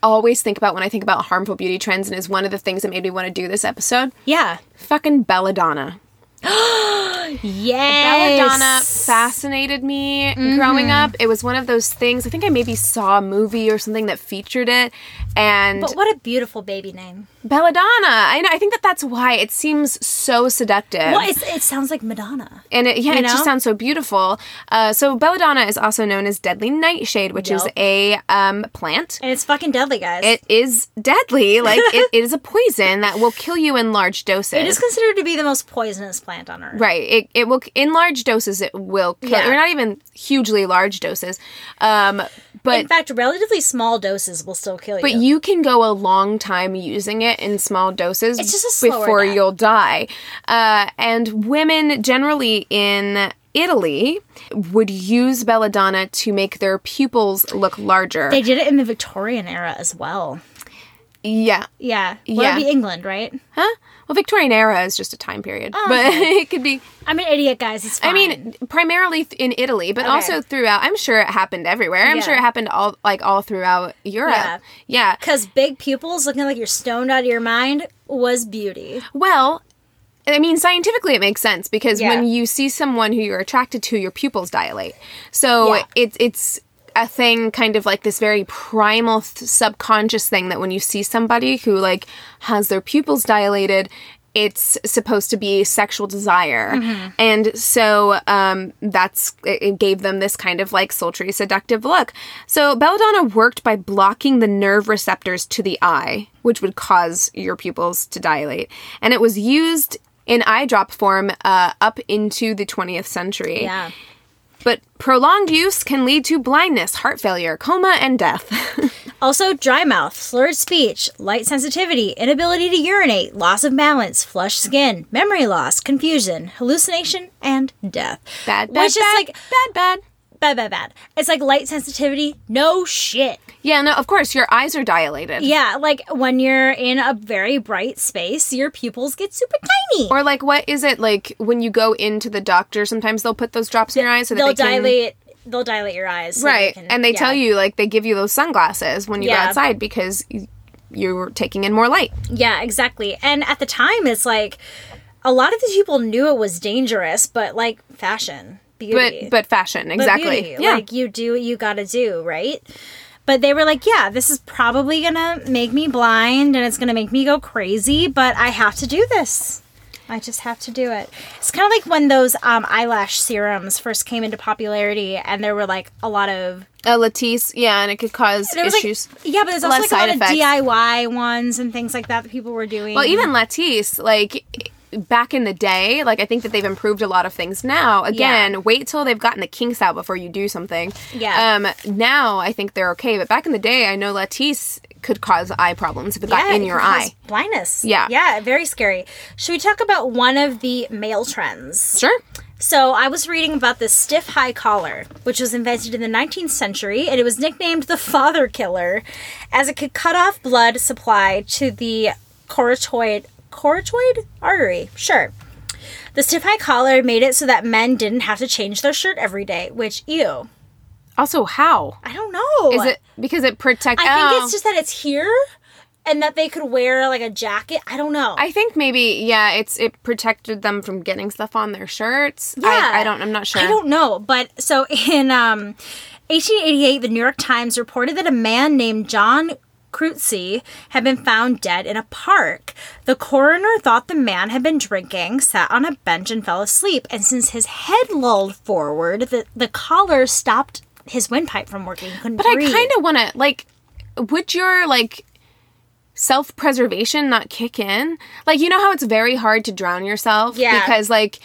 always think about when I think about harmful beauty trends, and is one of the things that made me want to do this episode? Yeah. Fucking belladonna. Yes. Belladonna fascinated me mm-hmm. growing up. It was one of those things. I think I maybe saw a movie or something that featured it, and But what a beautiful baby name. Belladonna. I know. I think that that's why it seems so seductive. Well, it's, it sounds like Madonna. and it, yeah, it just sounds so beautiful. Uh, so belladonna is also known as deadly nightshade, which is a um, plant. And it's fucking deadly, guys. It is deadly. Like it, it is a poison that will kill you in large doses. it is considered to be the most poisonous plant on earth. Right. It, it will in large doses. It will kill. Yeah. Or not even hugely large doses. Um, but In fact, relatively small doses will still kill you. but you can go a long time using it in small doses. It's just before death. you'll die. Uh, and women generally in Italy would use belladonna to make their pupils look larger. they did it in the Victorian era as well. Yeah. Yeah. Well, Yeah. it'd be England, right? Huh? Well, Victorian era is just a time period, Oh, but it could be. I'm an idiot, guys. It's fine. I mean, primarily th- in Italy, but also throughout. I'm sure it happened everywhere. I'm Yeah. sure it happened all like all throughout Europe. Yeah. yeah. because big pupils looking like you're stoned out of your mind was beauty. Well, I mean, scientifically, it makes sense because Yeah. when you see someone who you're attracted to, your pupils dilate. So Yeah. it's it's a thing, kind of like this very primal, th- subconscious thing that when you see somebody who like has their pupils dilated. it's supposed to be sexual desire. And so um, that's, it it gave them this kind of like sultry, seductive look. So belladonna worked by blocking the nerve receptors to the eye, which would cause your pupils to dilate. And it was used in eye drop form uh, up into the 20th century. Yeah. But prolonged use can lead to blindness, heart failure, coma, and death. Also, dry mouth, slurred speech, light sensitivity, inability to urinate, loss of balance, flushed skin, memory loss, confusion, hallucination, and death. bad, bad, Which is like bad, bad. Bad, bad, bad. It's like light sensitivity. No shit. Yeah, no, of course, your eyes are dilated. Yeah, like when you're in a very bright space, your pupils get super tiny. Or like, what is it like when you go into the doctor? Sometimes they'll put those drops in your eyes so they'll they can, dilate. They'll dilate your eyes, so right? can- and they yeah. tell you like they give you those sunglasses when you Yeah. go outside because you're taking in more light. Yeah, exactly. And at the time, it's like a lot of these people knew it was dangerous, but like fashion, beauty, But but fashion But exactly. beauty, Yeah. like you do what you got to do, right? But they were like, yeah, this is probably gonna make me blind and it's gonna make me go crazy, but I have to do this. I just have to do it. It's kind of like when those um, eyelash serums first came into popularity, and there were like a lot of a Latisse, yeah, and it could cause was like issues. yeah, but there's also like a lot side of. DIY ones and things like that that people were doing. Well, even Latisse, like back in the day, like I think that they've improved a lot of things now. Again, Yeah. wait till they've gotten the kinks out before you do something. Yeah. Um. Now I think they're okay, but back in the day, I know Latisse could cause eye problems if it got in your eye. blindness. Yeah. yeah, very scary. Should we talk about one of the male trends? Sure. So I was reading about the stiff high collar, which was invented in the 19th century, and it was nicknamed the father killer, as it could cut off blood supply to the carotid carotid artery. Sure. The stiff high collar made it so that men didn't have to change their shirt every day, which ew. Also, how I don't know. is it? Because it protects. I think it's just that it's here and that they could wear like a jacket. I don't know. I think maybe yeah, it's it protected them from getting stuff on their shirts. Yeah. I, I don't. I'm not sure. I don't know, but so in um, 1888, the New York Times reported that a man named John Crutsey had been found dead in a park. The coroner thought the man had been drinking, sat on a bench, and fell asleep. And since his head lolled forward, the, the collar stopped his windpipe from working. He couldn't But I kind of want to like. Would your like self preservation not kick in? Like you know how it's very hard to drown yourself. Yeah. Because like.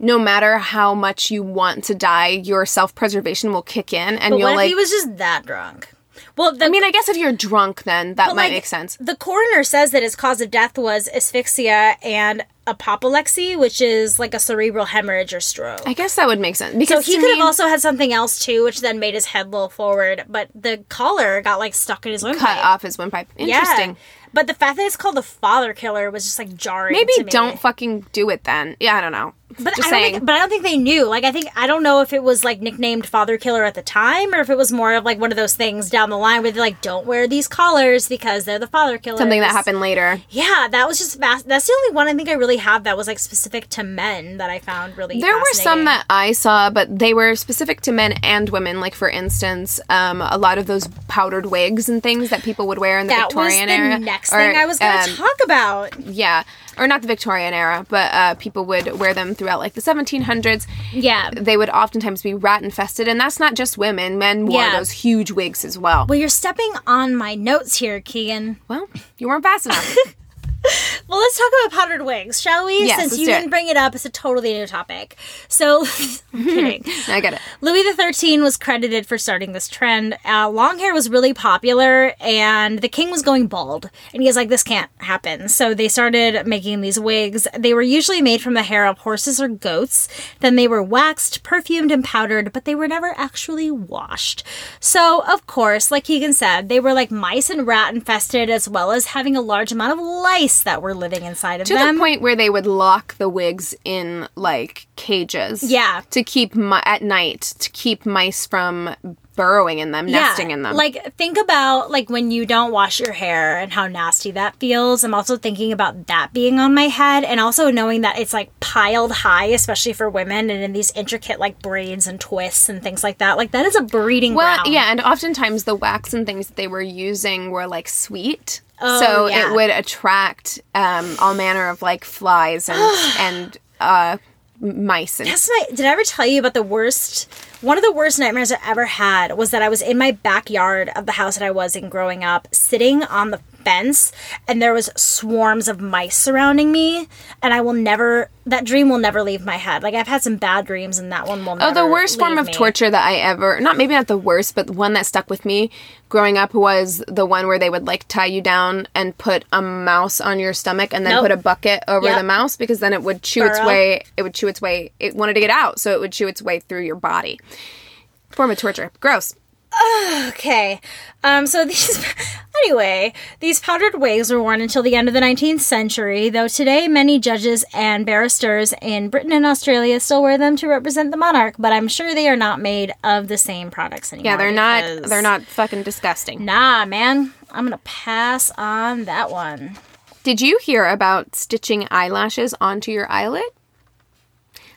No matter how much you want to die, your self preservation will kick in, and But you'll like. he was just that drunk? Well, the, I mean, I guess if you're drunk, then that might like, make sense. The coroner says that his cause of death was asphyxia and apoplexy, which is like a cerebral hemorrhage or stroke. I guess that would make sense so because he could me- have also had something else too, which then made his head loll forward. But the collar got like stuck in his windpipe. cut off his windpipe. Interesting. Yeah. But the fact that it's called the father killer was just like jarring. Maybe to me. don't fucking do it then. Yeah, I don't know. But Just I don't saying. think, but I don't think they knew. Like, I think I don't know if it was like nicknamed Father Killer at the time, or if it was more of like one of those things down the line where they're like, "Don't wear these collars because they're the Father Killer." Something that happened later. Yeah, that was just fast. That's the only one I think I really have that was like specific to men that I found really. There were some that I saw, but they were specific to men and women. Like for instance, um, a lot of those powdered wigs and things that people would wear in the that was Victorian the era. next Or, thing I was going to um, talk about. Yeah, or not the Victorian era, but uh, people would wear them throughout like the 1700s. Yeah. They would oftentimes be rat infested, and that's not just women. Men wore Yeah. those huge wigs as well. Well, you're stepping on my notes here, Keegan. Well, you weren't fast enough. Well, let's talk about powdered wigs, shall we? Yes, Since you didn't bring it up, it's a totally new topic. So, I'm kidding. I get it. Louis XIII was credited for starting this trend. Uh, long hair was really popular, and the king was going bald. And he was like, this can't happen. So they started making these wigs. They were usually made from the hair of horses or goats. Then they were waxed, perfumed, and powdered, but they were never actually washed. So, of course, like Keegan said, they were like mice and rat infested, as well as having a large amount of lice that were living inside of To them. To the point where they would lock the wigs in like cages. Yeah. To keep mi- at night to keep mice from burrowing in them, nesting in them. Like think about like when you don't wash your hair and how nasty that feels. I'm also thinking about that being on my head and also knowing that it's like piled high, especially for women and in these intricate like braids and twists and things like that. Like that is a breeding well, ground. yeah, and oftentimes the wax and things that they were using were like sweet. So Oh, yeah. it would attract um, all manner of like flies and and uh, mice and That's my. Did I ever tell you about the worst? One of the worst nightmares I ever had was that I was in my backyard of the house that I was in growing up, sitting on the fence, and there was swarms of mice surrounding me, and I will never. That dream will never leave my head. Like I've had some bad dreams, and that one will. Oh, the worst form of me. torture that I ever, not maybe not the worst, but the one that stuck with me growing up was the one where they would like tie you down and put a mouse on your stomach and then Nope. put a bucket over Yep. the mouse because then it would chew its way, it would chew its way, it wanted to get out, so it would chew its way through your body. Form of torture. Gross. Okay. Um, so these, anyway, these powdered wigs were worn until the end of the 19th century, though today many judges and barristers in Britain and Australia still wear them to represent the monarch, but I'm sure they are not made of the same products anymore. Yeah, they're not, they're not fucking disgusting. Nah, man. I'm gonna pass on that one. Did you hear about stitching eyelashes onto your eyelid?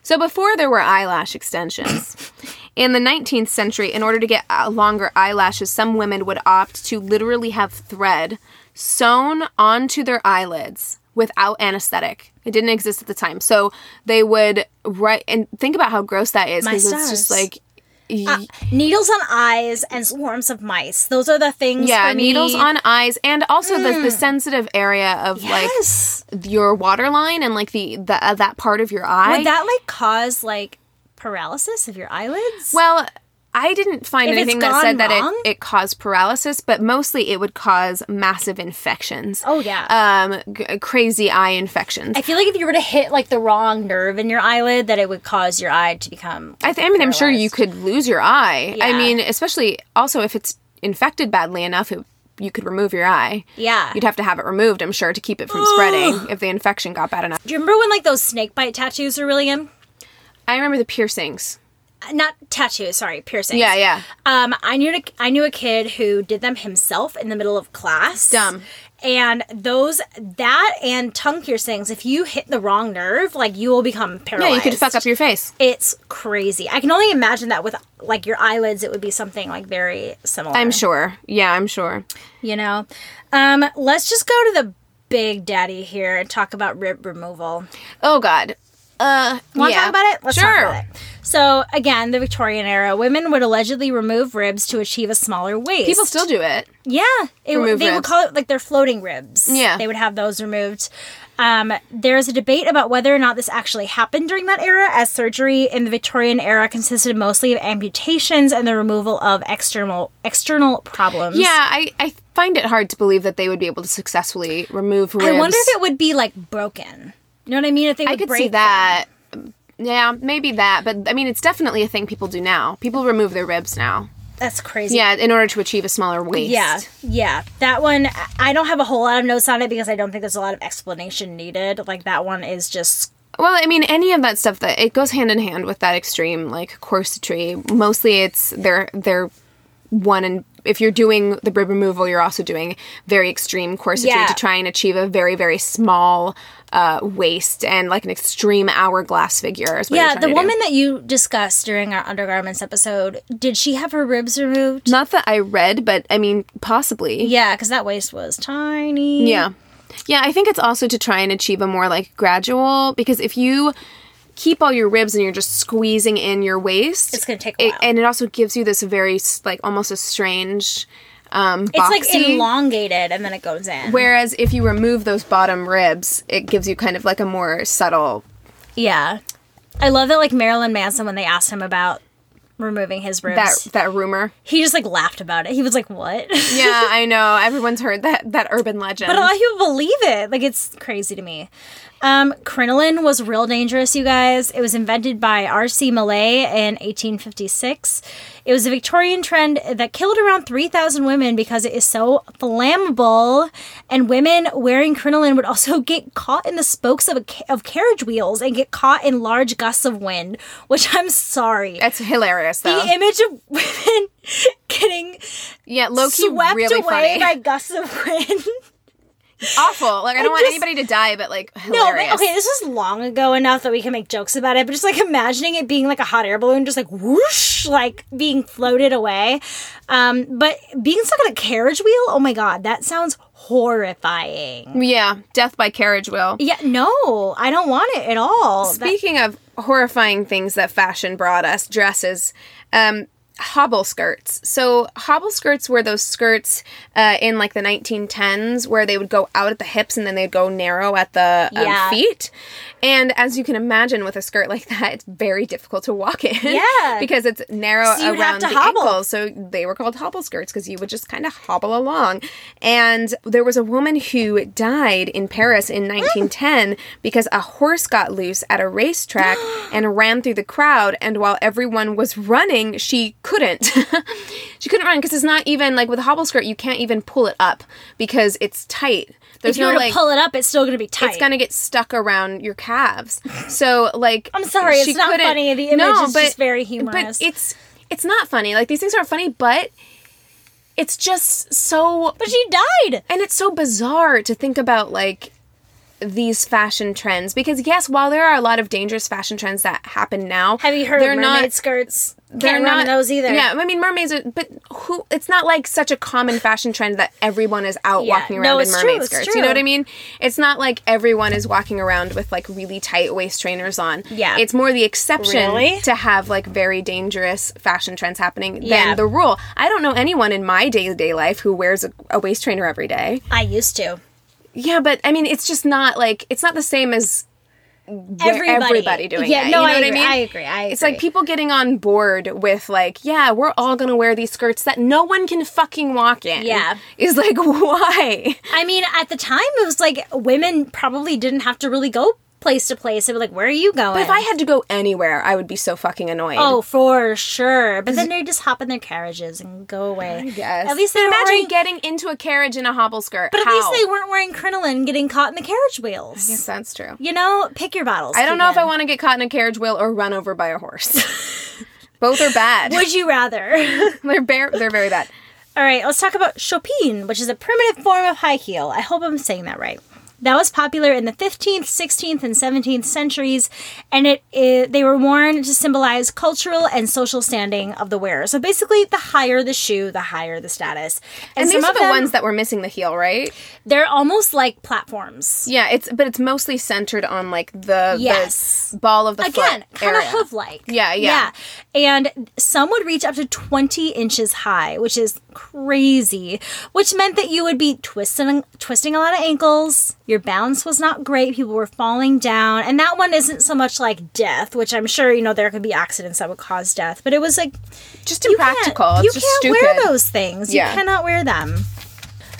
So before there were eyelash extensions, in the 19th century, in order to get uh, longer eyelashes, some women would opt to literally have thread sewn onto their eyelids without anesthetic. It didn't exist at the time. So they would write and think about how gross that is because it's just like y- Needles on eyes and swarms of mice. Those are the things. yeah, for me. needles on eyes and also the, the sensitive area of Yes. like your waterline and like the, the uh, that part of your eye. Would that like cause like paralysis of your eyelids? Well, I didn't find If anything that said that it, it caused paralysis, but mostly it would cause massive infections. Oh, yeah. Um, g- crazy eye infections. I feel like if you were to hit like the wrong nerve in your eyelid, that it would cause your eye to become. I, th- I mean, I'm sure you could lose your eye. I mean, especially also if it's infected badly enough, it, you could remove your eye. Yeah. You'd have to have it removed, I'm sure, to keep it from spreading if the infection got bad enough. Do you remember when like those snake bite tattoos were really in? I remember the piercings. Not tattoos, sorry, piercings. Yeah, yeah. Um, I knew a, I knew a kid who did them himself in the middle of class. Dumb. And those that and tongue piercings, if you hit the wrong nerve, like you will become paralyzed. Yeah, you could fuck up your face. It's crazy. I can only imagine that with like your eyelids, it would be something like very similar. I'm sure. Yeah, I'm sure. You know, um, let's just go to the big daddy here and talk about rib removal. Oh, God. Uh, Want to yeah. talk about it? Let's sure. talk about it. So again, the Victorian era, women would allegedly remove ribs to achieve a smaller waist. People still do it. Yeah, it, Remove they would call it like their floating ribs. Yeah. they would have those removed. Um, there's a debate about whether or not this actually happened during that era, as surgery in the Victorian era consisted mostly of amputations and the removal of external external problems. Yeah, I, I find it hard to believe that they would be able to successfully remove ribs. I wonder if it would be like broken. You know what I mean? If they I could break see that. Yeah, maybe that, but I mean, it's definitely a thing people do now. People remove their ribs now. That's crazy. Yeah, in order to achieve a smaller waist. Yeah, yeah. That one, I don't have a whole lot of notes on it because I don't think there's a lot of explanation needed. Like that one is just Well, I mean, any of that stuff that it goes hand in hand with that extreme like corsetry. Mostly, it's they're they're one and if you're doing the rib removal, you're also doing very extreme corsetry Yeah. to try and achieve a very very small uh, waist and like an extreme hourglass figure. Is what you're yeah. The to do. woman that you discussed during our undergarments episode, did she have her ribs removed? Not that I read, but I mean, possibly. Yeah, because that waist was tiny. Yeah. Yeah, I think it's also to try and achieve a more like gradual because if you keep all your ribs and you're just squeezing in your waist, It's gonna take a it, while. and it also gives you this very like almost a strange um It's like elongated and then it goes in. Whereas if you remove those bottom ribs, it gives you kind of like a more subtle. yeah. I love that like Marilyn Manson when they asked him about removing his ribs. That that rumor. he just like laughed about it. He was like, "What?" Yeah, I know. Everyone's heard that that urban legend. But a lot of people believe it. Like it's crazy to me. Um, crinoline was real dangerous, you guys. It was invented by R.C. Milliet in 1856. It was a Victorian trend that killed around 3,000 women because it is so flammable. And women wearing crinoline would also get caught in the spokes of, a, of carriage wheels and get caught in large gusts of wind, which I'm sorry. That's hilarious though. the image of women getting yeah, low swept really away funny. by gusts of wind. awful. Like I don't want just- anybody to die, but like No, but, okay, this is long ago enough that we can make jokes about it, but just like imagining it being like a hot air balloon, just like whoosh, like being floated away. Um, but being stuck on a carriage wheel, oh my god, that sounds horrifying. Yeah, death by carriage wheel. Yeah, no, I don't want it at all. That- Speaking of horrifying things that fashion brought us, dresses, um, hobble skirts. So hobble skirts were those skirts uh, in like the 1910s where they would go out at the hips and then they'd go narrow at the um, Yeah. feet. And as you can imagine, with a skirt like that, it's very difficult to walk in. Yeah. because it's narrow So around the hobble. ankles. So they were called hobble skirts because you would just kind of hobble along. And there was a woman who died in Paris in 1910 because a horse got loose at a racetrack and ran through the crowd. And while everyone was running, she couldn't. she couldn't run because it's not even like with a hobble skirt, you can't even pull it up because it's tight. There's if you no were to like. pull it up, it's still going to be tight. it's gonna get stuck around your calves. So like I'm sorry, it's not funny. The image is just very humorous. But it's it's not funny. Like these things aren't funny, but it's just so but she died. and it's so bizarre to think about like these fashion trends because yes, while there are a lot of dangerous fashion trends that happen now, Have you heard they're of mermaid not skirts? they're Can't in those either. Yeah, I mean mermaids, are, but who? It's not like such a common fashion trend that everyone is out Yeah, walking no, around in it's mermaid true, it's skirts. You know what I mean? It's not like everyone is walking around with like really tight waist trainers on. Yeah. it's more the exception Really? to have like very dangerous fashion trends happening Yeah. than the rule. I don't know anyone in my day to day life who wears a, a waist trainer every day. I used to. Yeah, but I mean, it's just not like it's not the same as Everybody. everybody doing Yeah, it. no, you know I what agree, I mean? I agree, I It's like people getting on board with like, yeah, we're all gonna wear these skirts that no one can fucking walk in. Yeah. is like why? I mean, at the time, it was like women probably didn't have to really go place to place. They be like, "Where are you going?" But if I had to go anywhere, I would be so fucking annoyed. oh, for sure. But then they just hop in their carriages and go away. yes. At least they imagine wearing. getting into a carriage in a hobble skirt. but at How? least they weren't wearing crinoline getting caught in the carriage wheels. Yes, that's true. You know, pick your battles. I don't know if I want to get caught in a carriage wheel or run over by a horse. Both are bad. Would you rather? they're bare, they're very bad. All right, let's talk about chopine, which is a primitive form of high heel. I hope I'm saying that right. That was popular in the 15th, 16th, and 17th centuries, and it, it they were worn to symbolize cultural and social standing of the wearer. So basically, the higher the shoe, the higher the status. And some these are of the them, ones that were missing the heel, right? they're almost like platforms. Yeah, it's but it's mostly centered on like the, Yes. the ball of the Again, foot kind of hoof like. Yeah, yeah. And some would reach up to 20 inches high, which is crazy, which meant that you would be twisting twisting a lot of ankles. Your balance was not great. People were falling down. And that one isn't so much like death, which I'm sure, you know, there could be accidents that would cause death, but it was like Just you can't- impractical. You can't wear those things. Yeah. You cannot wear them.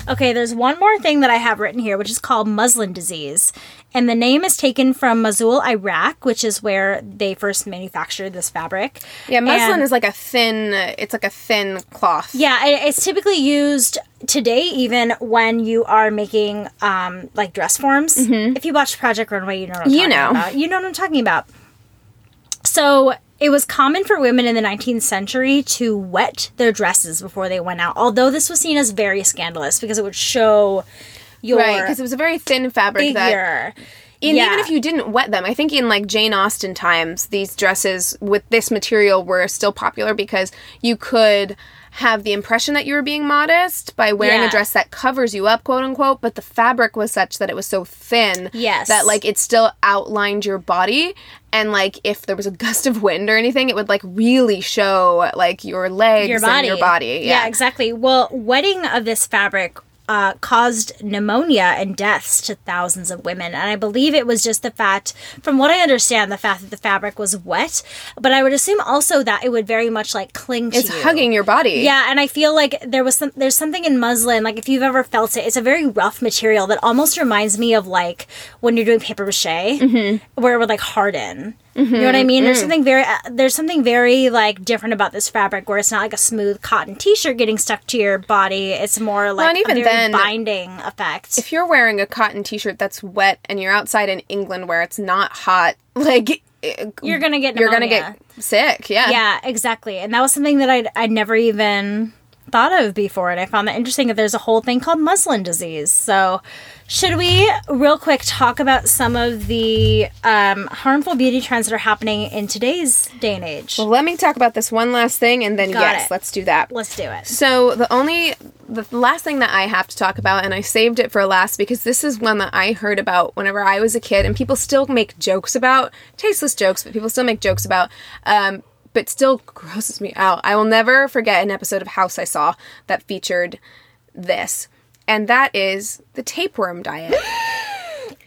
Okay, there's one more thing that I have written here, which is called muslin disease. And the name is taken from Mosul, Iraq, which is where they first manufactured this fabric. Yeah, muslin And- is like a thin. It's like a thin cloth. Yeah, it- it's typically used today, even when you are making um, like dress forms. If you watch Project Runway, you know what I'm Mm-hmm. You talking know. about. You know what I'm talking about. So it was common for women in the 19th century to wet their dresses before they went out, although this was seen as very scandalous because it would show your right. Because it was a very thin fabric that. And Yeah. even if you didn't wet them, I think in like Jane Austen times, these dresses with this material were still popular because you could have the impression that you were being modest by wearing Yeah. a dress that covers you up, quote unquote, but the fabric was such that it was so thin Yes. that like it still outlined your body. And like if there was a gust of wind or anything, it would like really show like your legs your body. and your body. Yeah. exactly. Well, wetting of this fabric uh, caused pneumonia and deaths to thousands of women. And I believe it was just the fact, from what I understand, the fact that the fabric was wet. But I would assume also that it would very much like cling to It's you. hugging your body. Yeah, and I feel like there was some there's something in muslin, like if you've ever felt it, it's a very rough material that almost reminds me of like when you're doing paper mache, Mm-hmm. where it would like harden. You know what I mean? Mm. There's something very uh, there's something very like different about this fabric where it's not like a smooth cotton t-shirt getting stuck to your body. It's more like even then- binding effect. if you're wearing a cotton t-shirt that's wet and you're outside in England where it's not hot, like it- You're gonna get you're gonna get sick. Yeah. yeah, exactly. And that was something that I'd I'd never even thought of before, and I found that interesting that there's a whole thing called muslin disease. So, should we real quick talk about some of the um, harmful beauty trends that are happening in today's day and age? Well, let me talk about this one last thing, and then Got yes, it. let's do that. Let's do it. So the only the last thing that I have to talk about, and I saved it for last because this is one that I heard about whenever I was a kid, and people still make jokes about tasteless jokes, but people still make jokes about. Um, but still grosses me out. I will never forget an episode of House I saw that featured this, and that is the tapeworm diet.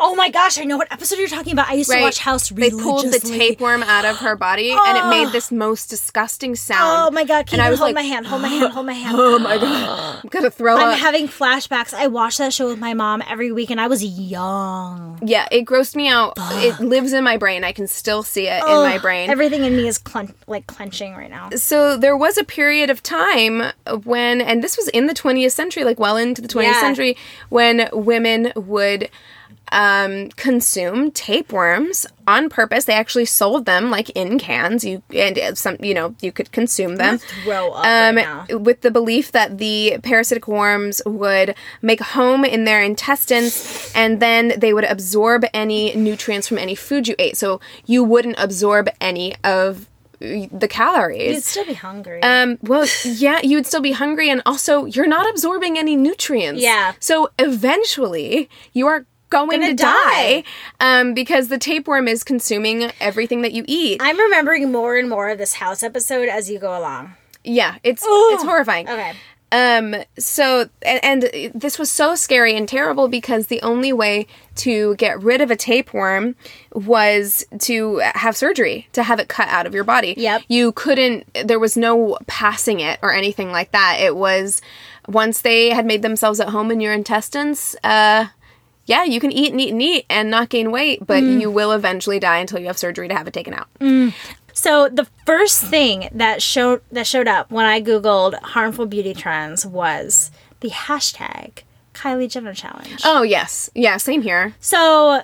Oh my gosh, I know what episode you're talking about. I used to watch House They pulled the tapeworm out of her body, and it made this most disgusting sound. Oh my god, can and you I was hold like, my hand? Hold my hand, hold my hand. Oh my god, I'm gonna throw I'm up. having flashbacks. I watched that show with my mom every week and I was young. Yeah, it grossed me out. It lives in my brain. I can still see it in my brain. Everything in me is clen- like clenching right now. so there was a period of time when, and this was in the 20th century, like well into the 20th Yeah. century, when women would um, consume tapeworms on purpose. They actually sold them like in cans. You and uh, some, you know, you could consume them. um, right now. with the belief that the parasitic worms would make home in their intestines and then they would absorb any nutrients from any food you ate. So you wouldn't absorb any of the calories. You'd still be hungry. Um, well, yeah, you would still be hungry, and also you're not absorbing any nutrients. Yeah. So eventually, you are going to die, um, because the tapeworm is consuming everything that you eat. I'm remembering more and more of this house episode as you go along. yeah, it's it's horrifying. Okay. Um, so, and, and this was so scary and terrible because the only way to get rid of a tapeworm was to have surgery, to have it cut out of your body. Yep. You couldn't, there was no passing it or anything like that. It was once they had made themselves at home in your intestines, uh, yeah, you can eat and eat and eat and not gain weight, but mm. you will eventually die until you have surgery to have it taken out. Mm. So the first thing that showed that showed up when I googled harmful beauty trends was the hashtag Kylie Jenner challenge. Oh, yes. Yeah, same here. So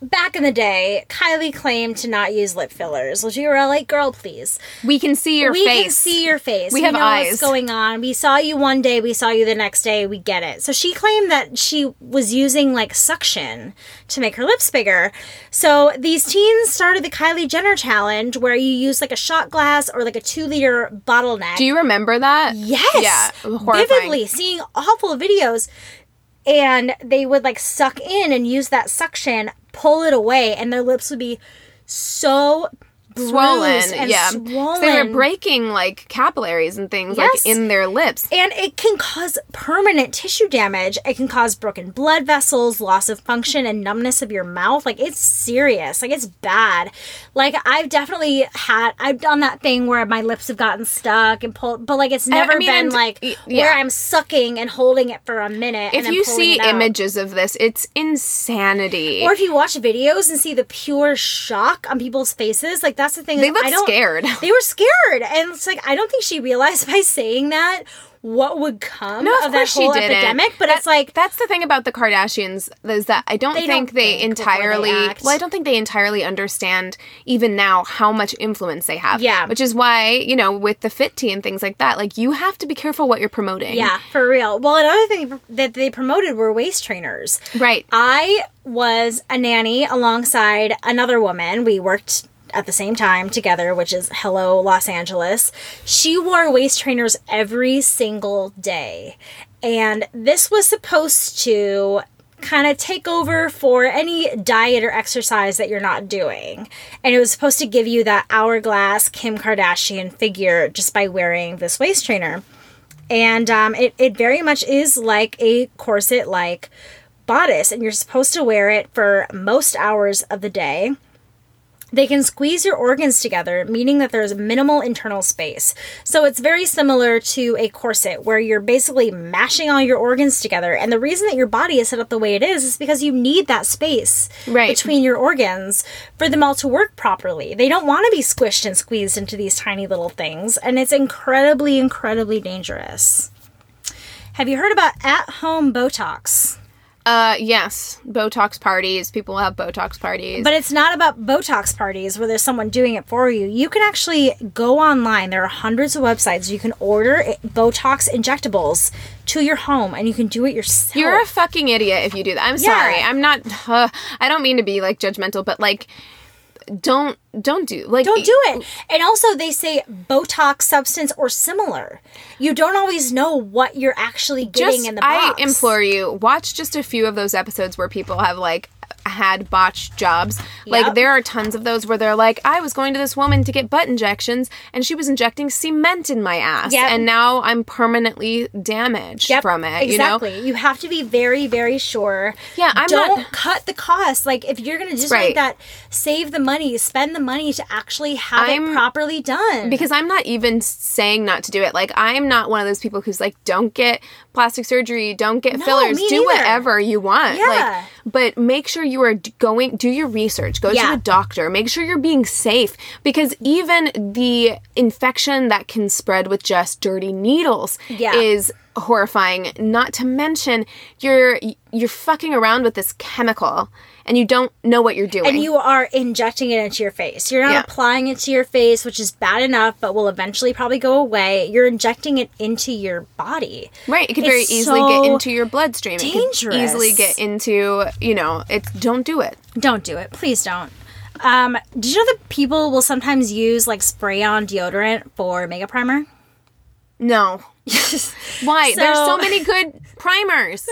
back in the day, Kylie claimed to not use lip fillers, which we were like, "Girl, please." We can see your we face. We can see your face. We have know eyes. What's going on? We saw you one day. We saw you the next day. We get it. So she claimed that she was using like suction to make her lips bigger. So these teens started the Kylie Jenner challenge, where you use like a shot glass or like a two liter bottleneck. Do you remember that? Yes. Yeah. Horrifying. Vividly seeing awful videos. And they would like suck in and use that suction, pull it away, and their lips would be so Swollen. Yeah. swollen. They were breaking like capillaries and things Yes. like in their lips. And it can cause permanent tissue damage. It can cause broken blood vessels, loss of function, and numbness of your mouth. Like it's serious. Like it's bad. Like I've definitely had. I've done that thing where my lips have gotten stuck and pulled, but like it's never mean, been and- like y- where. I'm sucking and holding it for a minute. If you see images of this, it's insanity. Or if you watch videos and see the pure shock on people's faces, like that's the thing. They is look I don't- scared. They were scared, and it's like I don't think she realized by saying that what would come no, of, of that whole epidemic. But That- it's like that's the thing about the Kardashians is that I don't They think don't they think before they entirely. well, I don't think they entirely understand even now how much influence they have. Yeah. which is why you know with the fit tea and things like that, like you have to be careful what you're promoting. yeah, for real. Well, another thing that they promoted were waist trainers. right. I was a nanny alongside another woman. We worked at the same time together, which is Hello Los Angeles. She wore waist trainers every single day. And this was supposed to kind of take over for any diet or exercise that you're not doing. And it was supposed to give you that hourglass Kim Kardashian figure just by wearing this waist trainer. And um, it, it very much is like a corset like bodice, and you're supposed to wear it for most hours of the day. They can squeeze your organs together, meaning that there's minimal internal space. So it's very similar to a corset where you're basically mashing all your organs together. And the reason that your body is set up the way it is is because you need that space Right. between your organs for them all to work properly. They don't want to be squished and squeezed into these tiny little things. And it's incredibly, incredibly dangerous. Have you heard about at home Botox? Uh, yes, Botox parties. People have Botox parties. But it's not about Botox parties where there's someone doing it for you. You can actually go online. There are hundreds of websites. You can order Botox injectables to your home and you can do it yourself. You're a fucking idiot if you do that. I'm Yeah. sorry. I'm not. Uh, I don't mean to be like judgmental, but like, don't don't do like don't do it. And also, they say Botox substance or similar. You don't always know what you're actually getting Just in the box. I implore you, watch just a few of those episodes where people have like had botched jobs. Like Yep. there are tons of those where they're like, I was going to this woman to get butt injections, and she was injecting cement in my ass, Yep. and now I'm permanently damaged Yep, from it. You know. exactly. You, have to be very, very sure. Yeah, I'm don't not- cut the cost. Like if you're gonna just Right. like that, save the money, spend the money to actually have it I'm- properly done. because I'm not even saying not to do it. Like I'm not one of those people who's like, don't get plastic surgery, don't get No, fillers, do whatever you want. Yeah. Like, but make sure you are going, do your research, go Yeah. to a doctor, make sure you're being safe because even the infection that can spread with just dirty needles Yeah. is horrifying. Not to mention you're you're fucking around with this chemical and you don't know what you're doing. and you are injecting it into your face. You're not Yeah. applying it to your face, which is bad enough, but will eventually probably go away. You're injecting it into your body. Right, it could very easily so get into your bloodstream. It could dangerous. easily get into, you know, it's don't do it. Don't do it. Please don't. Um, did you know that people will sometimes use like spray on deodorant for makeup primer? No. Why? There's So- so many good primers.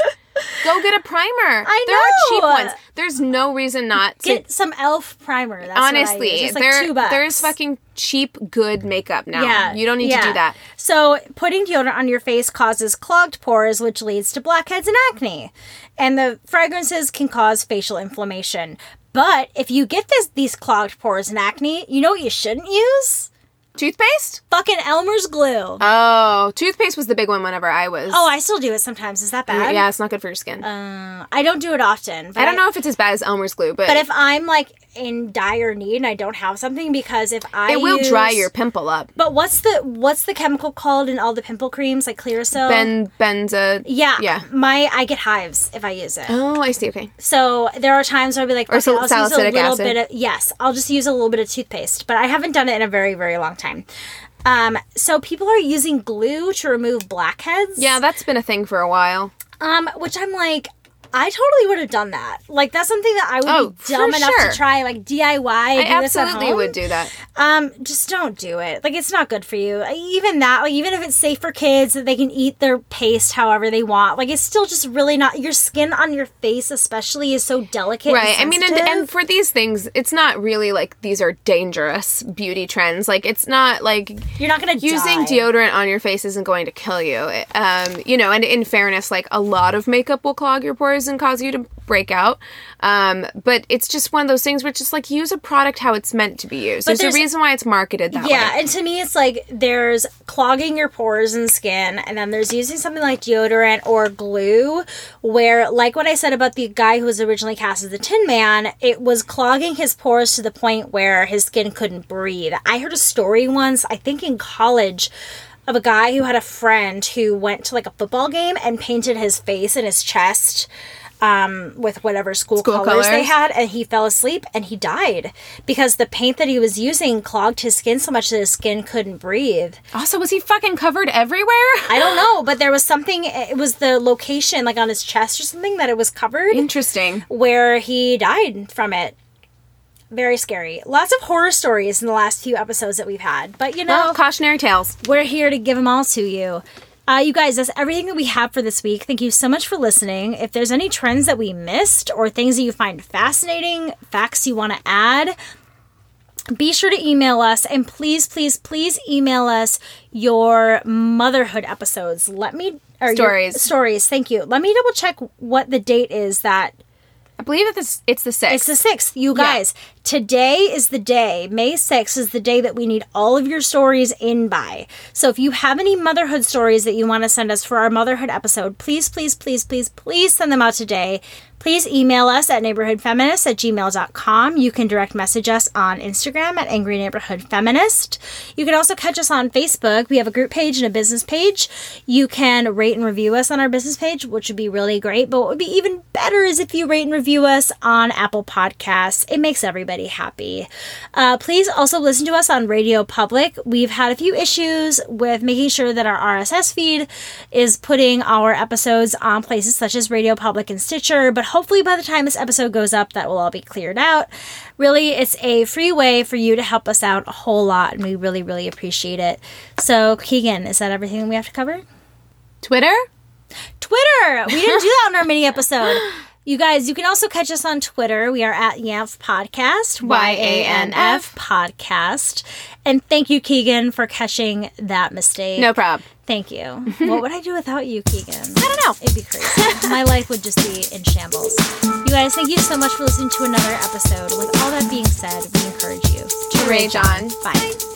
Go get a primer. I There are cheap ones. There's no reason not to. Get some elf primer. That's what I use. honestly, like there two bucks. there's fucking cheap good makeup now. Yeah, You don't need yeah. to do that. So, putting deodorant on your face causes clogged pores, which leads to blackheads and acne. And the fragrances can cause facial inflammation. But if you get this these clogged pores and acne, you know what you shouldn't use? Toothpaste? Fucking Elmer's glue. Oh, toothpaste was the big one whenever I was. oh, I still do it sometimes. Is that bad? yeah, it's not good for your skin. Uh, I don't do it often. But I don't know if it's as bad as Elmer's glue, but, But if I'm like in dire need and I don't have something, because if I it will dry your pimple up. But what's the what's the chemical called in all the pimple creams like Clearasil? Ben benza. Yeah, Yeah. My I get hives if I use it. Oh, I see. Okay. So there are times where I'll be like, Or okay, sal- I'll just use a little acid. bit of yes, I'll just use a little bit of toothpaste, but I haven't done it in a very very long time. Um, so people are using glue to remove blackheads. Yeah, that's been a thing for a while. Um, which I'm like, I totally would have done that. Like that's something that I would Oh, be dumb enough sure. to try, like DIY. I do this at absolutely would do that. Um, just don't do it. Like it's not good for you. Even that, like even if it's safe for kids that they can eat their paste however they want, like it's still just really not. Your skin on your face, especially, is so delicate. Right. I mean, and, and for these things, it's not really like these are dangerous beauty trends. Like, it's not like you're not gonna using die. deodorant on your face isn't going to kill you. Um, you know, and in fairness, like a lot of makeup will clog your pores and cause you to break out. Um, but it's just one of those things where it's just like use a product how it's meant to be used. There's, there's- a reason why it's marketed that Yeah, way. Yeah, and to me, it's like there's clogging your pores and skin, and then there's using something like deodorant or glue, where, like what I said about the guy who was originally cast as the Tin Man, it was clogging his pores to the point where his skin couldn't breathe. I heard a story once, I think in college, of a guy who had a friend who went to like a football game and painted his face and his chest um, with whatever school, School colors, they had, and he fell asleep and he died because the paint that he was using clogged his skin so much that his skin couldn't breathe. Also, was he fucking covered everywhere? I don't know, but there was something. It was the location, like on his chest or something, that it was covered Interesting. where he died from it. Very scary. Lots of horror stories in the last few episodes that we've had, but you know, Well, cautionary tales. we're here to give them all to you. Uh, you guys, that's everything that we have for this week. Thank you so much for listening. If there's any trends that we missed or things that you find fascinating, facts you want to add, be sure to email us and please, please, please email us your motherhood episodes. Let me or your- Stories. stories. Thank you. Let me double check what the date is that I believe that this it's the sixth. it's the 6th. You guys, today is the day. May 6th is the day that we need all of your stories in by. So if you have any motherhood stories that you want to send us for our motherhood episode, please, please, please, please, please send them out today. please email us at neighborhoodfeminist at gmail.com. You can direct message us on Instagram at Angry Neighborhood Feminist. You can also catch us on Facebook. We have a group page and a business page. You can rate and review us on our business page, which would be really great. But what would be even better is if you rate and review us on Apple Podcasts. It makes everybody happy. Uh, please also listen to us on Radio Public. We've had a few issues with making sure that our RSS feed is putting our episodes on places such as Radio Public and Stitcher, but hopefully by the time this episode goes up, that will all be cleared out. Really, it's a free way for you to help us out a whole lot, and we really, really appreciate it. So, Keegan, is that everything we have to cover? Twitter? Twitter! We didn't do that on our mini episode. You guys, you can also catch us on Twitter. We are at Yanf Podcast, Y A N F Podcast. And thank you, Keegan, for catching that mistake. No problem. Thank you. what would I do without you, Keegan? I don't know. It'd be crazy. My life would just be in shambles. You guys, thank you so much for listening to another episode. With all that being said, we encourage you To rage on. Bye.